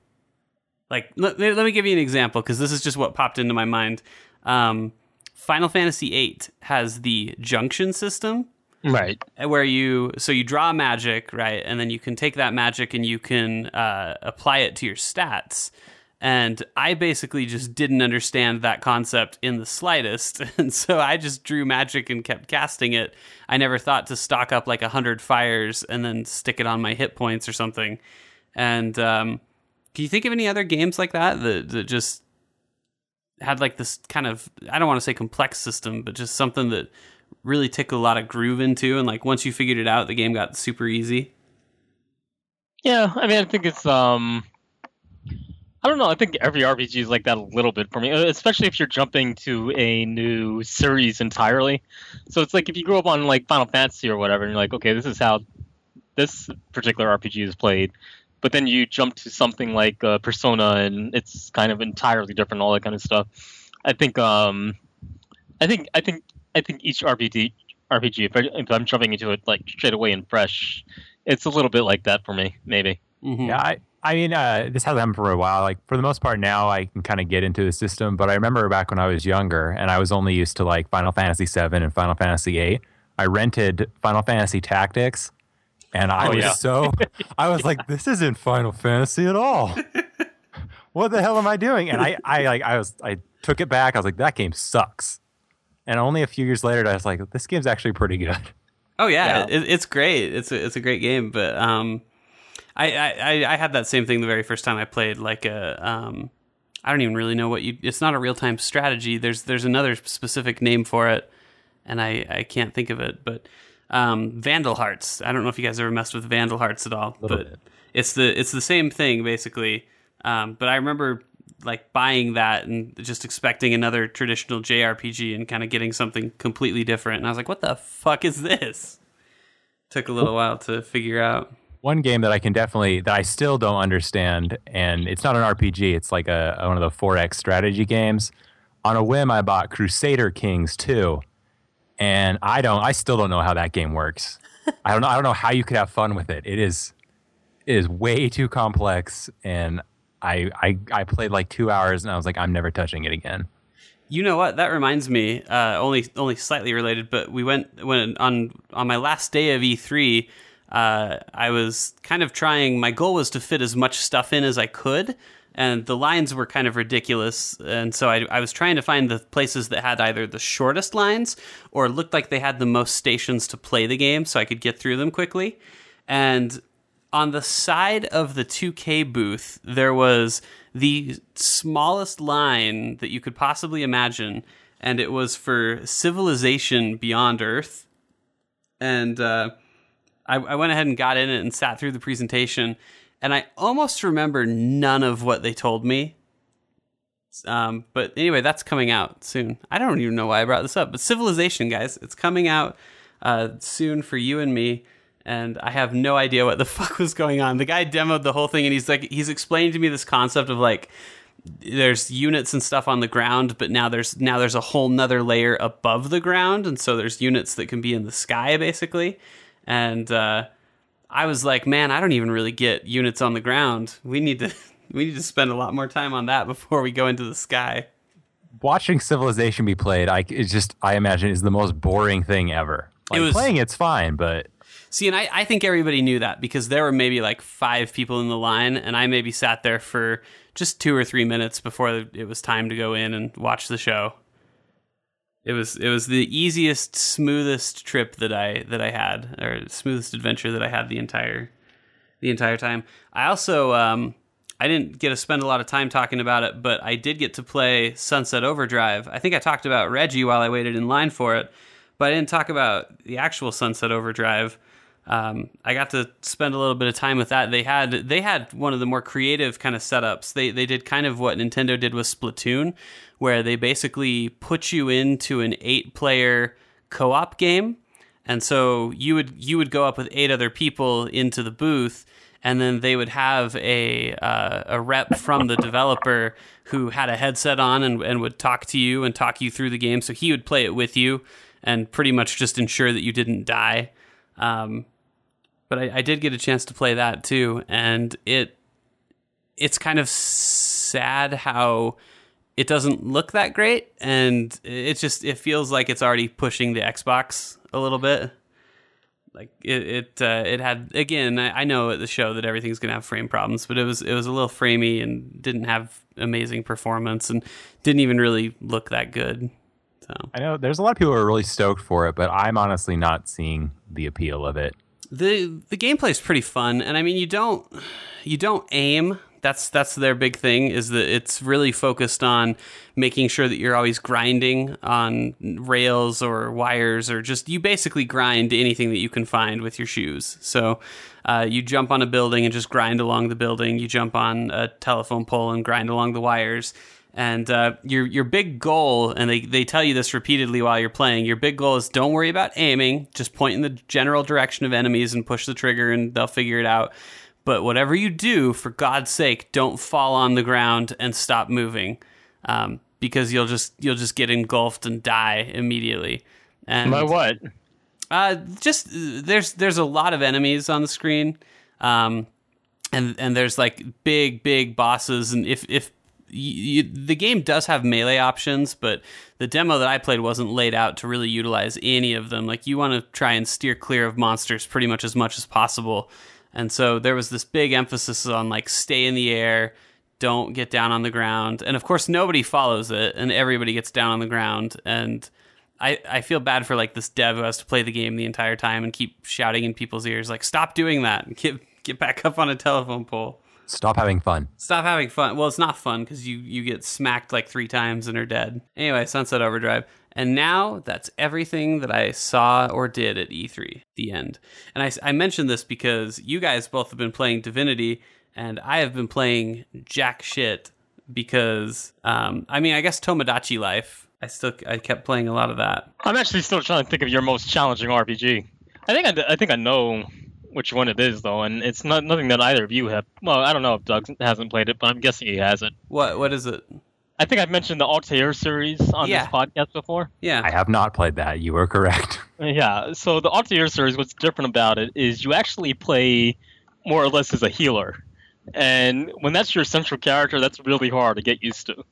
Speaker 1: Like let, let me give you an example because this is just what popped into my mind. Um, final fantasy VIII has the junction system
Speaker 2: Right.
Speaker 1: where you so you draw magic right and then you can take that magic and you can uh, apply it to your stats and i basically just didn't understand that concept in the slightest. And so i just drew magic and kept casting it. I never thought to stock up like a hundred fires and then stick it on my hit points or something. And um, can you think of any other games like that that, that just had like this kind of i don't want to say complex system but just something that really took a lot of groove into? And like once you figured it out the game got super easy?
Speaker 2: Yeah, I mean, I think it's um, I don't know. I think every RPG is like that a little bit for me, uh, especially if you're jumping to a new series entirely. So it's like if you grew up on like Final Fantasy or whatever, and you're like, okay, this is how this particular RPG is played, but then you jump to something like uh, Persona, and it's kind of entirely different, all that kind of stuff. I think um, I think I think I think each RPG RPG if, I, if I'm jumping into it like straight away and fresh, it's a little bit like that for me, maybe.
Speaker 1: mm-hmm.
Speaker 3: Yeah, I, I mean, uh, this hasn't happened for a while. Like for the most part, now I can kind of get into the system. But I remember back when I was younger, and I was only used to like Final Fantasy VII and Final Fantasy VIII. I rented Final Fantasy Tactics, and I
Speaker 2: Oh,
Speaker 3: was
Speaker 2: yeah.
Speaker 3: so, I was like, this isn't Final Fantasy at all. what the hell am I doing? And I, I like, I was, I took it back. I was like, that game sucks. And only a few years later, I was like, this game's actually pretty good.
Speaker 1: oh yeah,
Speaker 2: Yeah.
Speaker 1: It, it's great it's a, it's a great game but um I, I I- had that same thing the very first time i played like a um i don't even really know what you it's not a real-time strategy. There's there's another specific name for it and i i can't think of it but um vandal hearts. I don't know if you guys ever messed with vandal hearts at all but
Speaker 3: bit.
Speaker 1: it's the it's the same thing basically. Um but i remember like buying that and just expecting another traditional jrpg and kind of getting something completely different and i was like what the fuck is this? Took a little while to figure out
Speaker 3: one game that I can definitely that I still don't understand, and it's not an RPG. It's like a one of the 4X strategy games. On a whim, I bought Crusader Kings 2, and I don't. I still don't know how that game works. I don't know. I don't know how you could have fun with it. It is it is way too complex, and I I I played like two hours, and I was like, I'm never touching it again.
Speaker 1: You know what? That reminds me. Uh, only only slightly related, but we went when on on my last day of E3. Uh, I was kind of trying. My goal was to fit as much stuff in as I could, and the lines were kind of ridiculous. And so I, I was trying to find the places that had either the shortest lines or looked like they had the most stations to play the game, so I could get through them quickly. And on the side of the 2K booth, there was the smallest line that you could possibly imagine, and it was for Civilization Beyond Earth. And uh, I, I went ahead and got in it and sat through the presentation, and I almost remember none of what they told me. Um, but anyway, that's coming out soon. I don't even know why I brought this up, but Civilization, guys, it's coming out uh, soon for you and me and I have no idea what the fuck was going on. The guy demoed the whole thing, and he's like, he's explaining to me this concept of like, there's units and stuff on the ground, but now there's now there's a whole nother layer above the ground, and so there's units that can be in the sky basically. And uh, I was like, man, I don't even really get units on the ground. We need to we need to spend a lot more time on that before we go into the sky.
Speaker 3: Watching Civilization be played, I it's just I imagine is the most boring thing ever. Like,
Speaker 1: was-
Speaker 3: playing it's fine, but
Speaker 1: See, and I, I think everybody knew that because there were maybe like five people in the line, and I maybe sat there for just two or three minutes before it was time to go in and watch the show. It was it was the easiest, smoothest trip that I that I had, or smoothest adventure that I had the entire the entire time. I also um, I didn't get to spend a lot of time talking about it, but I did get to play Sunset Overdrive. I think I talked about Reggie while I waited in line for it, but I didn't talk about the actual Sunset Overdrive. Um, I got to spend a little bit of time with that. They had they had one of the more creative kind of setups. They they did kind of what Nintendo did with Splatoon, where they basically put you into an eight player co op game, and so you would you would go up with eight other people into the booth. And then they would have a uh, a rep from the developer who had a headset on and, and would talk to you and talk you through the game. So he would play it with you and pretty much just ensure that you didn't die. Um, but I, I did get a chance to play that too, and it it's kind of sad how it doesn't look that great, and it just it feels like it's already pushing the Xbox a little bit. Like it, it, uh, it had again. I, I know at the show that everything's gonna have frame problems, but it was it was a little framey and didn't have amazing performance and didn't even really look that good. So
Speaker 3: I know there's a lot of people who are really stoked for it, but I'm honestly not seeing the appeal of it.
Speaker 1: The the gameplay is pretty fun, and I mean you don't you don't aim. That's that's their big thing is that it's really focused on making sure that you're always grinding on rails or wires or just you basically grind anything that you can find with your shoes. So uh, you jump on a building and just grind along the building. You jump on a telephone pole and grind along the wires. And uh, your your big goal, and they, they tell you this repeatedly while you're playing. Your big goal is don't worry about aiming, just point in the general direction of enemies and push the trigger, and they'll figure it out. But whatever you do, for God's sake, don't fall on the ground and stop moving, um, because you'll just you'll just get engulfed and die immediately. And
Speaker 2: By what?
Speaker 1: uh, just there's there's a lot of enemies on the screen, um, and and there's like big big bosses, and if if you, the game does have melee options, but the demo that I played wasn't laid out to really utilize any of them. Like you want to try and steer clear of monsters pretty much as much as possible, and so there was this big emphasis on like stay in the air, don't get down on the ground, and of course nobody follows it, and everybody gets down on the ground, and I, I feel bad for like this dev who has to play the game the entire time and keep shouting in people's ears like stop doing that get get back up on a telephone pole
Speaker 3: Stop having fun.
Speaker 1: stop having fun. Well it's not fun because you you get smacked like three times and are dead. Anyway sunset overdrive. And now that's everything that i saw or did at e3 the end. And i, I mentioned this because you guys both have been playing divinity and i have been playing jack shit because um, i mean i guess tomodachi life i still i kept playing a lot of that.
Speaker 2: I'm actually still trying to think of your most challenging RPG. I think I, d- I think I know which one it is though, and it's not nothing that either of you have. Well, I don't know if Doug hasn't played it, but I'm guessing he hasn't.
Speaker 1: what what is it
Speaker 2: I think I've mentioned the Atelier series on
Speaker 1: Yeah.
Speaker 2: this podcast before.
Speaker 1: yeah
Speaker 3: I have not played that. You were correct.
Speaker 2: Yeah, so the Atelier series, what's different about it is you actually play more or less as a healer. And when that's your central character, that's really hard to get used to.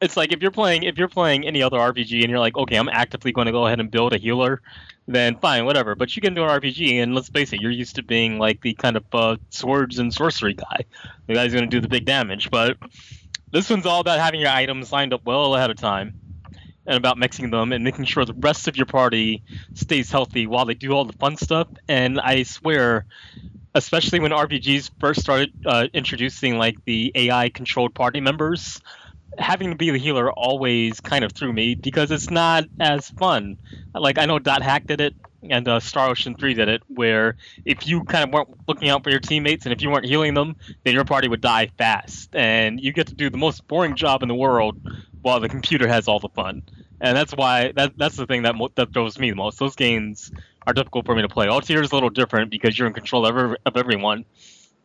Speaker 2: It's like if you're playing if you're playing any other RPG and you're like, okay, I'm actively going to go ahead and build a healer, then fine, whatever. But you get into an RPG and let's face it, you're used to being like the kind of uh, swords and sorcery guy, the guy's going to do the big damage. But this one's all about having your items lined up well ahead of time and about mixing them and making sure the rest of your party stays healthy while they do all the fun stuff. And I swear, especially when RPGs first started uh, introducing like the AI controlled party members, having to be the healer always kind of threw me because it's not as fun. Like I know Dot Hack did it and uh, Star Ocean 3 did it, where if you kind of weren't looking out for your teammates and if you weren't healing them, then your party would die fast. And you get to do the most boring job in the world while the computer has all the fun. And that's why that that's the thing that mo- that throws me the most. Those games are difficult for me to play. Atelier is a little different because you're in control of, every, of everyone.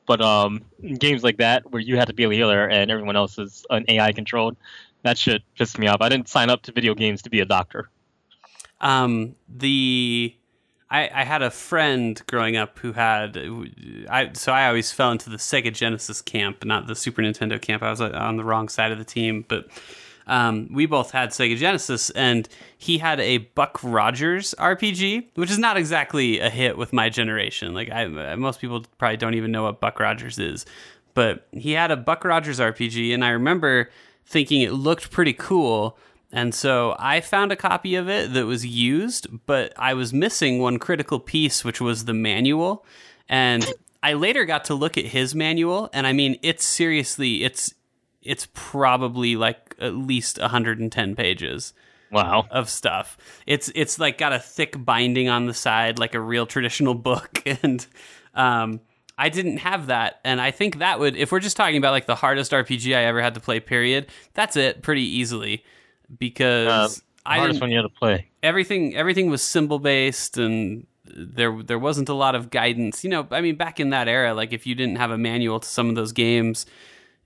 Speaker 2: But um, games like that where you had to be a healer and everyone else is an AI controlled, that shit pissed me off. I didn't sign up to video games to be a doctor.
Speaker 1: um the I, I had a friend growing up who had I so I always fell into the Sega Genesis camp, not the Super Nintendo camp. I was uh, on the wrong side of the team, but um, we both had Sega Genesis, and he had a Buck Rogers RPG, which is not exactly a hit with my generation. Like I, most people probably don't even know what Buck Rogers is, but he had a Buck Rogers RPG, and I remember thinking it looked pretty cool. And so I found a copy of it that was used, but I was missing one critical piece, which was the manual. And I later got to look at his manual, and I mean, it's seriously, it's it's probably like at least 110 pages.
Speaker 2: Wow.
Speaker 1: of stuff. It's it's like got a thick binding on the side, like a real traditional book, and um, I didn't have that. And I think that would, if we're just talking about like the hardest RPG I ever had to play, period, that's it pretty easily because I
Speaker 2: Hardest one you had to play.
Speaker 1: everything everything was symbol based and there there wasn't a lot of guidance. You know, I mean, back in that era, like if you didn't have a manual to some of those games,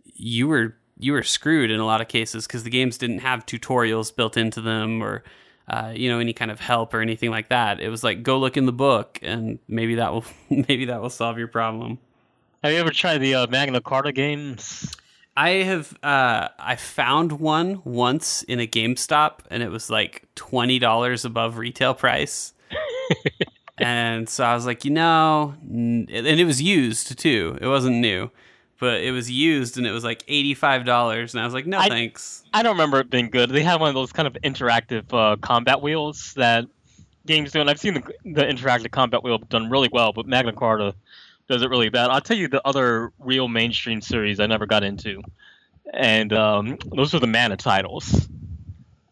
Speaker 1: you were you were screwed in a lot of cases because the games didn't have tutorials built into them or uh, you know any kind of help or anything like that. It was like go look in the book and maybe that will maybe that will solve your problem.
Speaker 2: Have you ever tried the uh, Magna Carta games?
Speaker 1: I have uh, I found one once in a GameStop and it was like twenty dollars above retail price. and so I was like, you know, n- and it was used too. It wasn't new, but it was used and it was like eighty five dollars. And I was like, no
Speaker 2: I-
Speaker 1: thanks.
Speaker 2: I don't remember it being good. They had one of those kind of interactive uh, combat wheels that games do, and I've seen the, the interactive combat wheel done really well, but Magna Carta does it really bad. I'll tell you the other real mainstream series I never got into, and um, those are the Mana titles.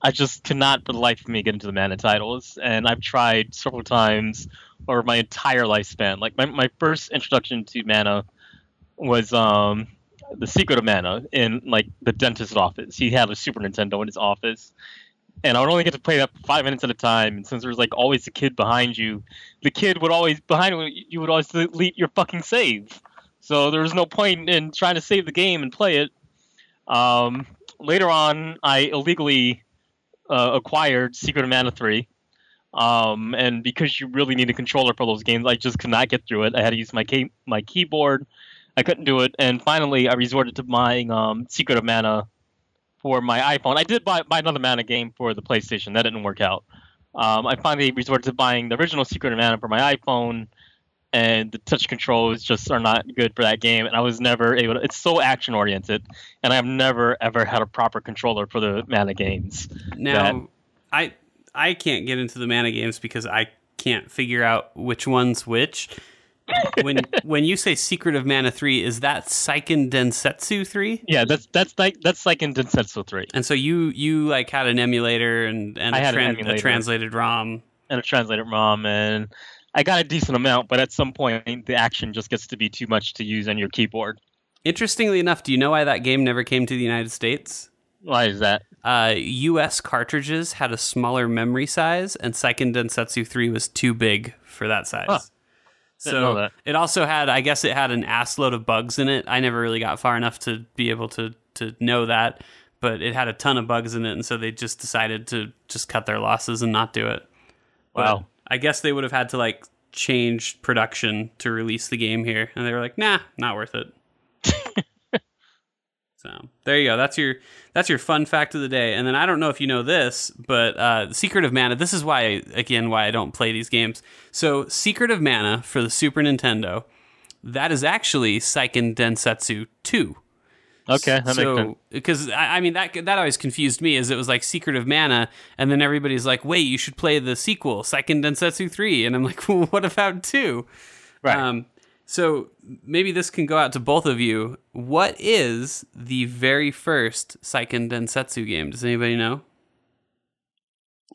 Speaker 2: I just cannot for the life of me get into the Mana titles, and I've tried several times over my entire lifespan. Like my, my first introduction to Mana was um, the Secret of Mana in like the dentist's office. He had a Super Nintendo in his office, and I would only get to play that five minutes at a time. And since there was like always a kid behind you, the kid would always behind you. You would always delete your fucking save. So there was no point in trying to save the game and play it. Um, later on, I illegally uh, acquired Secret of Mana three. Um, and because you really need a controller for those games, I just could not get through it. I had to use my key- my keyboard. I couldn't do it, and finally, I resorted to buying um, Secret of Mana for my iPhone. I did buy, buy another Mana game for the PlayStation. That didn't work out. Um, I finally resorted to buying the original Secret of Mana for my iPhone, and the touch controls just are not good for that game. And I was never able. To, it's so action oriented, and I've never ever had a proper controller for the Mana games.
Speaker 1: Now, I I can't get into the mana games because I can't figure out which one's which. When when you say Secret of Mana three, is that Seiken Densetsu three?
Speaker 2: Yeah, that's that's like that's like in Densetsu three
Speaker 1: And so you you like had an emulator and and
Speaker 2: I
Speaker 1: a,
Speaker 2: had an
Speaker 1: a translated ROM.
Speaker 2: and a translated ROM, and I got a decent amount. But at some point, the action just gets to be too much to use on your keyboard.
Speaker 1: Interestingly enough, do you know why that game never came to the United States?
Speaker 2: Why is that?
Speaker 1: Uh, U.S. cartridges had a smaller memory size, and Seiken Densetsu 3 was too big for that size.
Speaker 2: Huh.
Speaker 1: So it also had, I guess, it had an ass load of bugs in it. I never really got far enough to be able to to know that, but it had a ton of bugs in it, and so they just decided to just cut their losses and not do it. But
Speaker 2: Wow.
Speaker 1: I guess they would have had to like change production to release the game here, and they were like, "Nah, not worth it." So there you go. That's your that's your fun fact of the day. And then I don't know if you know this, but uh, Secret of Mana. This is why again why I don't play these games. So Secret of Mana for the Super Nintendo, that is actually Seiken Densetsu two.
Speaker 2: Okay, that
Speaker 1: so because I, I mean that that always confused me Is it was like Secret of Mana, and then everybody's like, wait, you should play the sequel, Seiken Densetsu three, and I'm like, well, what about two?
Speaker 2: Right.
Speaker 1: Um, so maybe this can go out to both of you. What is the very first Seiken Densetsu game? Does anybody know?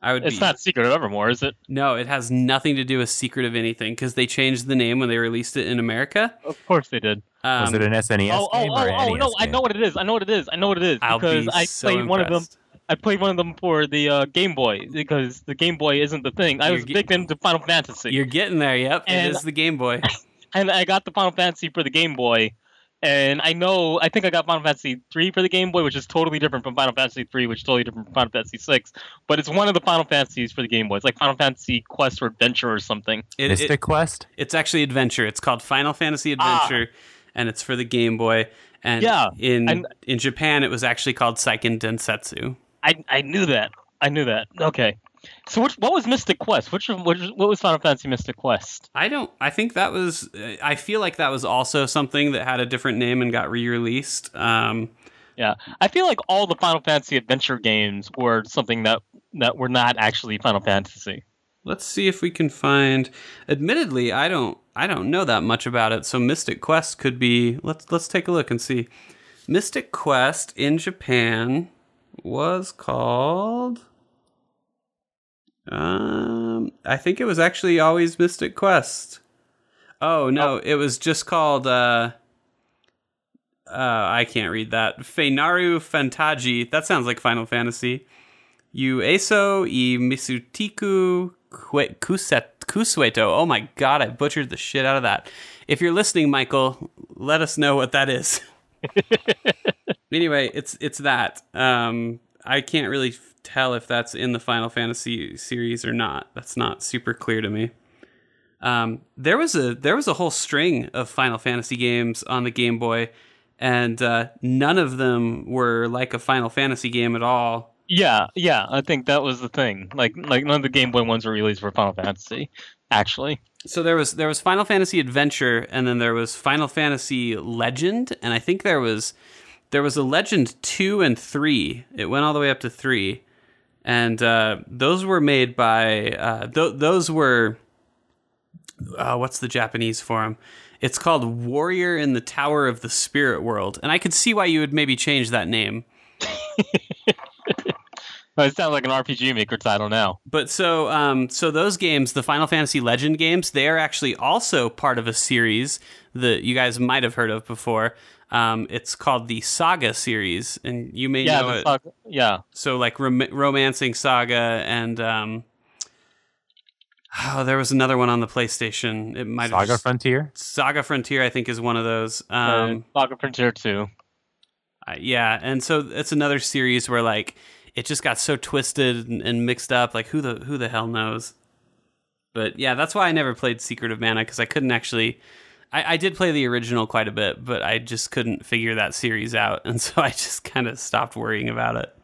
Speaker 1: I would.
Speaker 2: it's
Speaker 1: be,
Speaker 2: not Secret of Evermore, is it?
Speaker 1: No, it has nothing to do with Secret of anything because they changed the name when they released it in America.
Speaker 2: Of course they did.
Speaker 1: Um,
Speaker 3: Was it an SNES
Speaker 2: oh, oh,
Speaker 3: game
Speaker 2: oh,
Speaker 3: or
Speaker 2: oh,
Speaker 3: NES
Speaker 2: no! I know what it is. I know what it is. I know what it is
Speaker 1: I'll
Speaker 2: because
Speaker 1: be
Speaker 2: I
Speaker 1: so
Speaker 2: played one of them. I played one of them for the uh, Game Boy because the Game Boy isn't the thing. I
Speaker 1: You're
Speaker 2: was
Speaker 1: ge-
Speaker 2: big into Final Fantasy,
Speaker 1: You're getting there. Yep, it
Speaker 2: And-
Speaker 1: is the Game Boy.
Speaker 2: and I got the Final Fantasy for the Game Boy. And I know, I think I got Final Fantasy three for the Game Boy, which is totally different from Final Fantasy three, which is totally different from Final Fantasy six. But it's one of the Final Fantasies for the Game Boy. It's like Final Fantasy Quest or Adventure or something.
Speaker 1: It-
Speaker 3: Mystic
Speaker 1: it-
Speaker 3: Quest?
Speaker 1: It's actually Adventure. It's called Final Fantasy
Speaker 2: Ah.
Speaker 1: Adventure, and it's for the Game Boy. And
Speaker 2: Yeah,
Speaker 1: in
Speaker 2: and-
Speaker 1: in Japan, it was actually called Seiken Densetsu.
Speaker 2: I I knew that. I knew that. Okay. So which, what was Mystic Quest? Which, which what was Final Fantasy Mystic Quest?
Speaker 1: I don't. I think that was. I feel like that was also something that had a different name and got re-released. Um,
Speaker 2: Yeah, I feel like all the Final Fantasy adventure games were something that that were not actually Final Fantasy.
Speaker 1: let's see if we can find. Admittedly, I don't. I don't know that much about it. So Mystic Quest could be. Let's let's take a look and see. Mystic Quest in Japan was called. Um, I think it was actually always Mystic Quest. Oh no, it was just called. Uh, uh, I can't read that. Feinaru Fantaji. That sounds like Final Fantasy. Yu Eso i Misutiku Kusueto. Oh my god, I butchered the shit out of that. If you're listening, Michael, let us know what that is. anyway, it's it's that. Um, I can't really tell if that's in the Final Fantasy series or not. That's not super clear to me. Um, there was a there was a whole string of Final Fantasy games on the Game Boy, and uh, none of them were like a Final Fantasy game at all.
Speaker 2: Yeah, yeah, I think that was the thing. Like, like none of the Game Boy ones were released for Final Fantasy, actually.
Speaker 1: So there was there was Final Fantasy Adventure, and then there was Final Fantasy Legend, and I think there was there was a Legend two and three. It went all the way up to three, and uh, those were made by uh, th- those were uh, what's the Japanese for them? It's called Warrior in the Tower of the Spirit World, and I could see why you would maybe change that name.
Speaker 2: It sounds like an RPG Maker title now.
Speaker 1: But so, um, so those games, the Final Fantasy Legend games, they are actually also part of a series that you guys might have heard of before. Um, it's called the Saga series, and you may
Speaker 2: Yeah,
Speaker 1: know
Speaker 2: the
Speaker 1: it.
Speaker 2: fuck- yeah.
Speaker 1: So, like rom- romancing Saga, and um, oh, there was another one on the PlayStation. It might have
Speaker 3: Saga
Speaker 1: just-
Speaker 3: Frontier.
Speaker 1: Saga Frontier, I think, is one of those.
Speaker 2: Um,
Speaker 1: Um,
Speaker 2: Saga Frontier 2.
Speaker 1: uh, yeah, and so it's another series where like it just got so twisted and, and mixed up. Like who the who the hell knows? But yeah, that's why I never played Secret of Mana because I couldn't actually. I, I did play the original quite a bit, but I just couldn't figure that series out, and so I just kind of stopped worrying about it.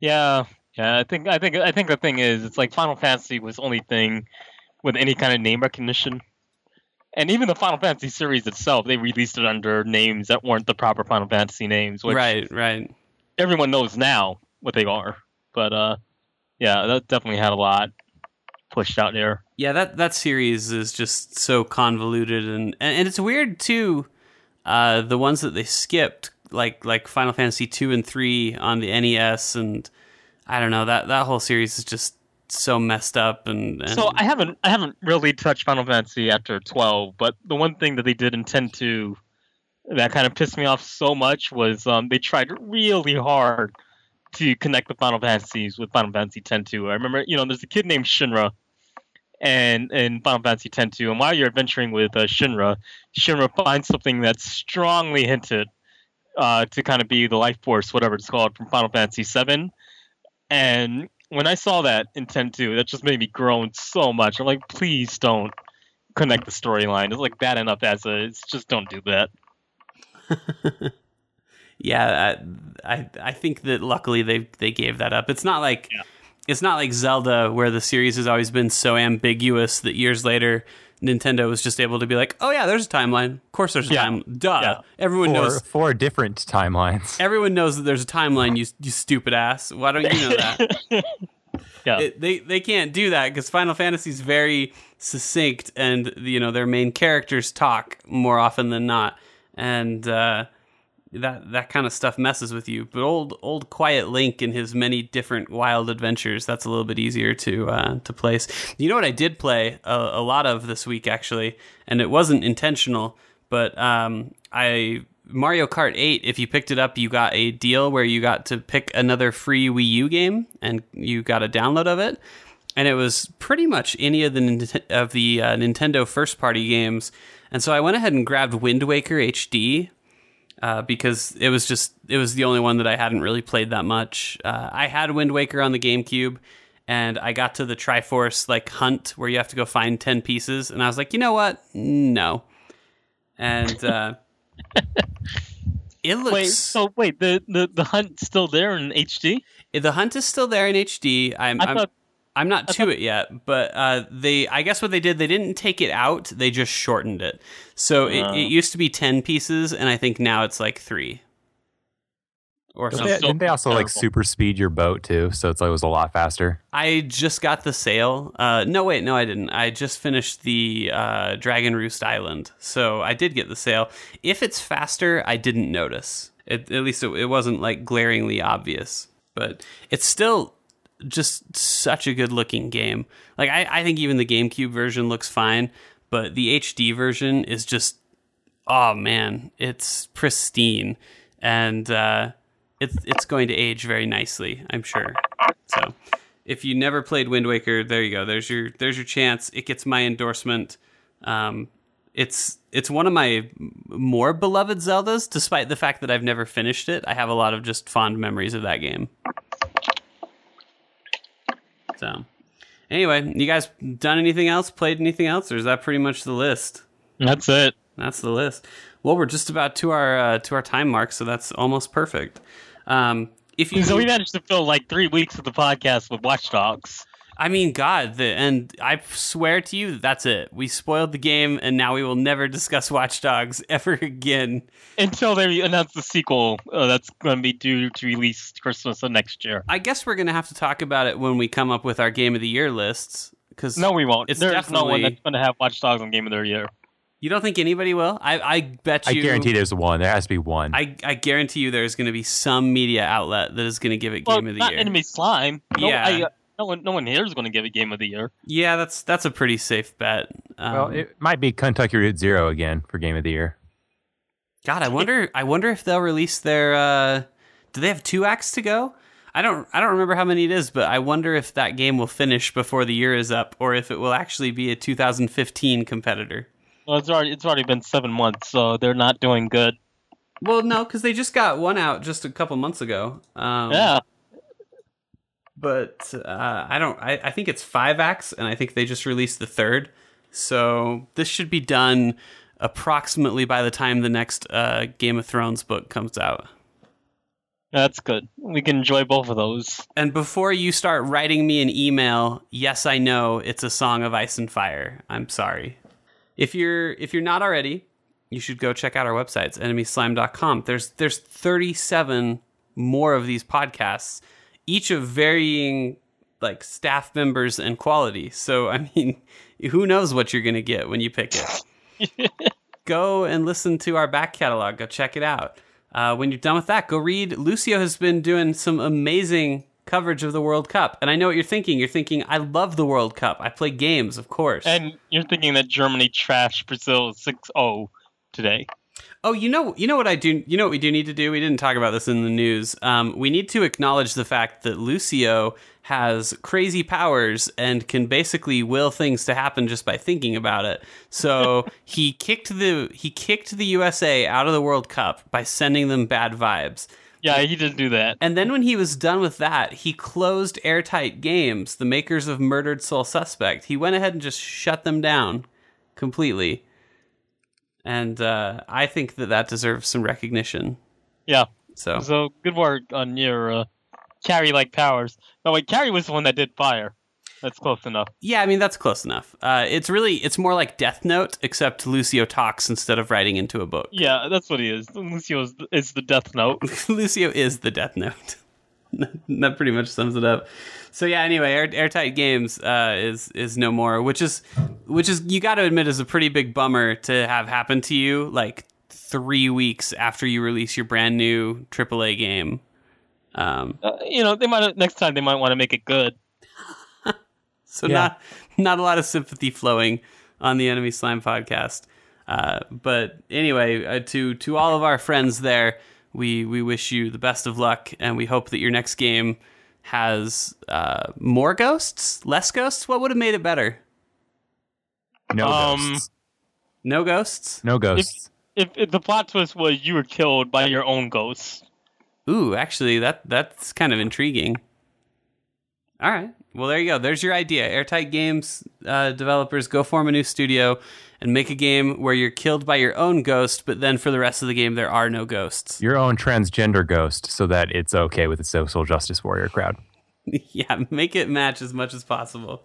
Speaker 2: Yeah, yeah. I think I think I think the thing is, it's like Final Fantasy was the only thing with any kind of name recognition, and even the Final Fantasy series itself, they released it under names that weren't the proper Final Fantasy names, which
Speaker 1: right, right.
Speaker 2: everyone knows now what they are. But uh, yeah, that definitely had a lot pushed out there.
Speaker 1: Yeah, that that series is just so convoluted and and, and it's weird too. Uh, the ones that they skipped, like like Final Fantasy two and three on the NES, and I don't know that that whole series is just so messed up. And, and
Speaker 2: So I haven't I haven't really touched Final Fantasy after twelve, but the one thing that they did intend to that kind of pissed me off so much was um, they tried really hard to connect the Final Fantasies with Final Fantasy X two. I remember, you know, there's a kid named Shinra, and in Final Fantasy X two, and while you're adventuring with uh, Shinra, Shinra finds something that's strongly hinted uh, to kind of be the life force, whatever it's called, from Final Fantasy seven, and when I saw that in 10-2, that just made me groan so much. I'm like, please don't connect the storyline. It's like bad enough as a. It's just don't do that.
Speaker 1: yeah, I, I I think that luckily they they gave that up. It's not like
Speaker 2: Yeah.
Speaker 1: It's not like Zelda where the series has always been so ambiguous that years later Nintendo was just able to be like, oh yeah, there's a timeline. Of course, there's a
Speaker 2: Yeah.
Speaker 1: time. Duh,
Speaker 2: Yeah.
Speaker 1: everyone
Speaker 3: Four,
Speaker 1: knows.
Speaker 3: four different timelines.
Speaker 1: Everyone knows that there's a timeline. You you stupid ass. Why don't you know that?
Speaker 2: Yeah.
Speaker 1: It- they they can't do that because Final Fantasy is very succinct, and you know their main characters talk more often than not, and uh, that that kind of stuff messes with you. But old old Quiet Link and his many different wild adventures that's a little bit easier to uh, to place. You know what I did play a, a lot of this week actually, and it wasn't intentional, but um, I. Mario Kart 8, if you picked it up, you got a deal where you got to pick another free Wii U game and you got a download of it. And it was pretty much any of the of the uh, Nintendo first party games. And so I went ahead and grabbed Wind Waker HD uh, because it was just it was the only one that I hadn't really played that much. Uh, I had Wind Waker on the GameCube, and I got to the Triforce like hunt where you have to go find ten pieces, and I was like, you know what, no. And uh, it looks
Speaker 2: Wait, so wait, the, the the hunt's still there in HD?
Speaker 1: the hunt is still there in HD. I'm
Speaker 2: I
Speaker 1: I'm,
Speaker 2: thought
Speaker 1: I'm not to it yet, but uh, they I guess what they did they didn't take it out, they just shortened it. So it,
Speaker 2: Oh.
Speaker 1: it used to be ten pieces, and I think now it's like three or
Speaker 3: Didn't
Speaker 1: something.
Speaker 3: they, didn't they also like super speed your boat too? So it's like it was a lot faster.
Speaker 1: I just got the sail. Uh, no, wait, no, I didn't. I just finished the uh, Dragon Roost Island, so I did get the sail. If it's faster, I didn't notice. It, at least it, it wasn't like glaringly obvious, but it's still just such a good looking game. Like I, I think even the GameCube version looks fine, but the HD version is just oh man, it's pristine and uh, it's it's going to age very nicely, I'm sure. So if you never played Wind Waker, there you go. There's your there's your chance. It gets my endorsement. Um, it's it's one of my more beloved Zeldas, despite the fact that I've never finished it. I have a lot of just fond memories of that game. So, anyway, you guys done anything else? Played anything else, or is that pretty much the list?
Speaker 2: That's it.
Speaker 1: That's the list. Well, we're just about to our uh, to our time mark, so that's almost perfect. Um, if you
Speaker 2: So we managed to fill like three weeks of the podcast with Watch Dogs.
Speaker 1: I mean, God, the, and I swear to you, that's it. We spoiled the game, and now we will never discuss Watch Dogs ever again.
Speaker 2: Until they announce the sequel uh, that's going to be due to release Christmas of next year.
Speaker 1: I guess we're going to have to talk about it when we come up with our Game of the Year lists. Because
Speaker 2: No, we won't.
Speaker 1: It's
Speaker 2: There's no one
Speaker 1: definitely-
Speaker 2: that's going to have Watch Dogs on Game of the Year.
Speaker 1: you don't think anybody will? I, I bet you.
Speaker 3: I guarantee there's one. There has to be one.
Speaker 1: I, I guarantee you there's going to be some media outlet that is going to give it
Speaker 2: Well,
Speaker 1: Game of the
Speaker 2: not
Speaker 1: Year.
Speaker 2: Enemy Slime. No,
Speaker 1: Yeah.
Speaker 2: I, uh, no one, no one here is going to give it Game of the Year.
Speaker 1: Yeah, that's that's a pretty safe bet. Um,
Speaker 3: well, it might be Kentucky Route Zero again for Game of the Year.
Speaker 1: God, I wonder. I wonder if they'll release their. Uh, do they have two acts to go? I don't. I don't remember how many it is, but I wonder if that game will finish before the year is up, or if it will actually be a 2015 competitor.
Speaker 2: Well, it's already it's already been seven months, so they're not doing good.
Speaker 1: Well, no, because they just got one out just a couple months ago. Um,
Speaker 2: yeah,
Speaker 1: but uh, I don't. I, I think it's five acts, and I think they just released the third. So this should be done approximately by the time the next uh, Game of Thrones book comes out.
Speaker 2: that's good. We can enjoy both of those.
Speaker 1: And before you start writing me an email, yes, I know it's a song of ice and fire. I'm sorry. If you're if you're not already, you should go check out our websites, enemyslime.com. There's there's 37 more of these podcasts, each of varying like staff members and quality. So I mean, who knows what you're gonna get when you pick it. go and listen to our back catalog. Go check it out. Uh, when you're done with that, go read. Lucio has been doing some amazing coverage of the World Cup, and I know what you're thinking. You're thinking, I love the World Cup. I play games, of course.
Speaker 2: And you're thinking that Germany trashed Brazil 6-0 today.
Speaker 1: Oh, you know, you know what I do. You know what we do need to do. We didn't talk about this in the news. Um, we need to acknowledge the fact that Lucio has crazy powers and can basically will things to happen just by thinking about it. So he kicked the he kicked the USA out of the World Cup by sending them bad vibes.
Speaker 2: Yeah, he did do that.
Speaker 1: And then when he was done with that, he closed Airtight Games, the makers of Murdered Soul Suspect. He went ahead and just shut them down completely. And uh, I think that that deserves some recognition.
Speaker 2: Yeah.
Speaker 1: So
Speaker 2: So good work on your uh, Carrie like powers. No, wait, Carrie was the one that did fire. That's close enough.
Speaker 1: yeah, I mean that's close enough. Uh, it's really it's more like Death Note, except Lucio talks instead of writing into a book.
Speaker 2: Yeah, that's what he is. Lucio is, is the Death Note.
Speaker 1: Lucio is the Death Note. that pretty much sums it up. So yeah. Anyway, Air, Airtight Games uh, is is no more, which is which is you got to admit is a pretty big bummer to have happen to you like three weeks after you release your brand new AAA game. Um,
Speaker 2: Uh, you know, they might next time they might want to make it good.
Speaker 1: so
Speaker 3: Yeah.
Speaker 1: not not a lot of sympathy flowing on the Enemy Slime podcast. Uh, but anyway, uh, to to all of our friends there, we we wish you the best of luck, and we hope that your next game has uh, more ghosts, less ghosts. What would have made it better?
Speaker 3: No
Speaker 2: Um,
Speaker 3: ghosts.
Speaker 1: No ghosts.
Speaker 3: No ghosts.
Speaker 2: If, if the plot twist was you were killed by your own ghost,
Speaker 1: Ooh, actually, that that's kind of intriguing. All right. Well, there you go. There's your idea. Airtight Games uh, developers go form a new studio and make a game where you're killed by your own ghost, but then for the rest of the game there are no ghosts.
Speaker 3: Your own transgender ghost, so that it's okay with the social justice warrior crowd.
Speaker 1: yeah, make it match as much as possible.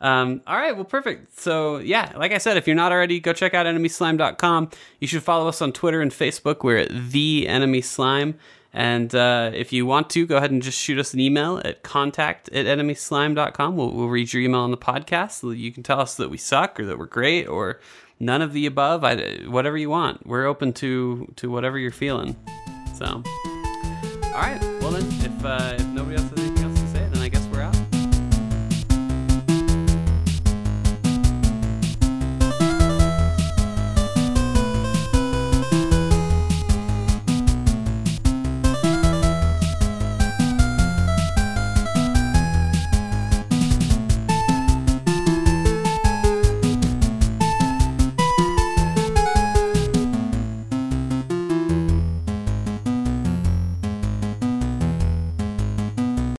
Speaker 1: Um, all right, well, perfect. So, yeah, like I said, if you're not already, go check out enemyslime.com. You should follow us on Twitter and Facebook. We're at The Enemy Slime. And uh, if you want to, go ahead and just shoot us an email at contact at enemyslime.com. We'll, we'll read your email on the podcast. So You can tell us that we suck or that we're great or none of the above. I, whatever you want. We're open to, to whatever you're feeling. So, all right. Well, then, if, uh, if nobody else has